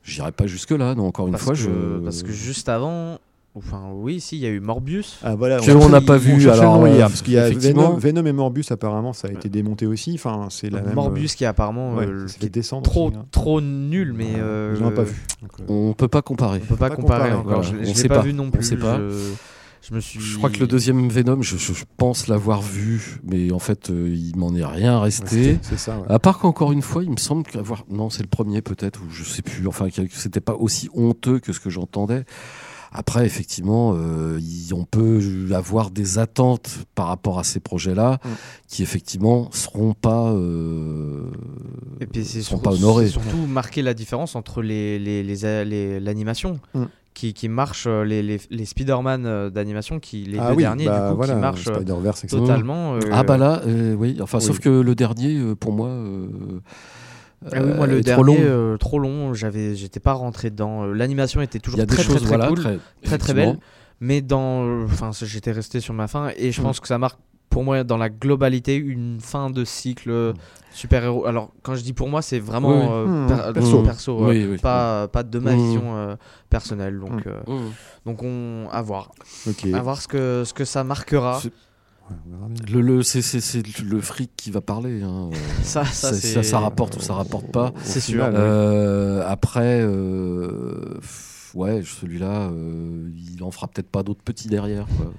J'irai pas jusque là. Non, encore une parce, fois, que, je parce que juste avant, enfin oui, si, il y a eu Morbius. ah, voilà, que on- on n'a pas on vu. Alors, nom euh, hier, parce qu'il y a effectivement, Venom, Venom et Morbus, apparemment, ça a été démonté aussi. Enfin, c'est la même. Morbius qui est apparemment ouais, euh, ça qui fait est descendre. trop, aussi, hein. trop nul, mais euh, Je l'ai pas vu. Donc, euh, on peut pas comparer. On peut pas pas comparer, comparer, encore. voilà. Je, On je l'ai pas, pas. vu non On plus. sait pas. Je, je me suis. Je crois que le deuxième Venom, je, je- je pense l'avoir vu, mais en fait, euh, il m'en est rien resté. C'est ça. ouais. À part qu'encore une fois, il me semble qu'avoir. Non, c'est le premier peut-être, ou je sais plus. Enfin, que c'était pas aussi honteux que ce que j'entendais. Après, effectivement, euh, il- on peut avoir des attentes par rapport à ces projets-là Mm. qui, effectivement, seront pas. euh, Et puis sur- pas honorés. surtout marquer la différence entre les, les, les, les- l'animation Mm. qui, qui marche, euh, les, les, les Spider-Man euh, d'animation, qui, les ah deux oui, derniers, bah, du coup, voilà, qui marchent euh, totalement. euh, Ah bah là, euh, oui. Enfin, Oui. sauf que le dernier, pour moi. euh, Ah oui, moi euh, le est trop long. dernier euh, trop long, j'avais j'étais pas rentré dedans. Euh, L'animation était toujours très, choses, très, très voilà, cool, très, très belle, mais dans euh, enfin j'étais resté sur ma fin et je Mm. pense que ça marque pour moi dans la globalité une fin de cycle euh, super-héros. Alors quand je dis pour moi, c'est vraiment Oui, oui. euh, Mm, per- perso. perso euh, Oui, oui. pas pas de ma Mm. vision euh, personnelle donc Mm. euh, Mmh. donc on à voir Ok. à voir ce que ce que ça marquera. C'est- Ouais, on verra bien. Le, le, c'est, c'est, c'est le fric qui va parler. hein. Ça ça ça, c'est ça, ça rapporte ou ça rapporte pas. C'est sûr. Euh, après, euh, pff, ouais, celui-là, euh, il en fera peut-être pas d'autres petits derrière. Quoi.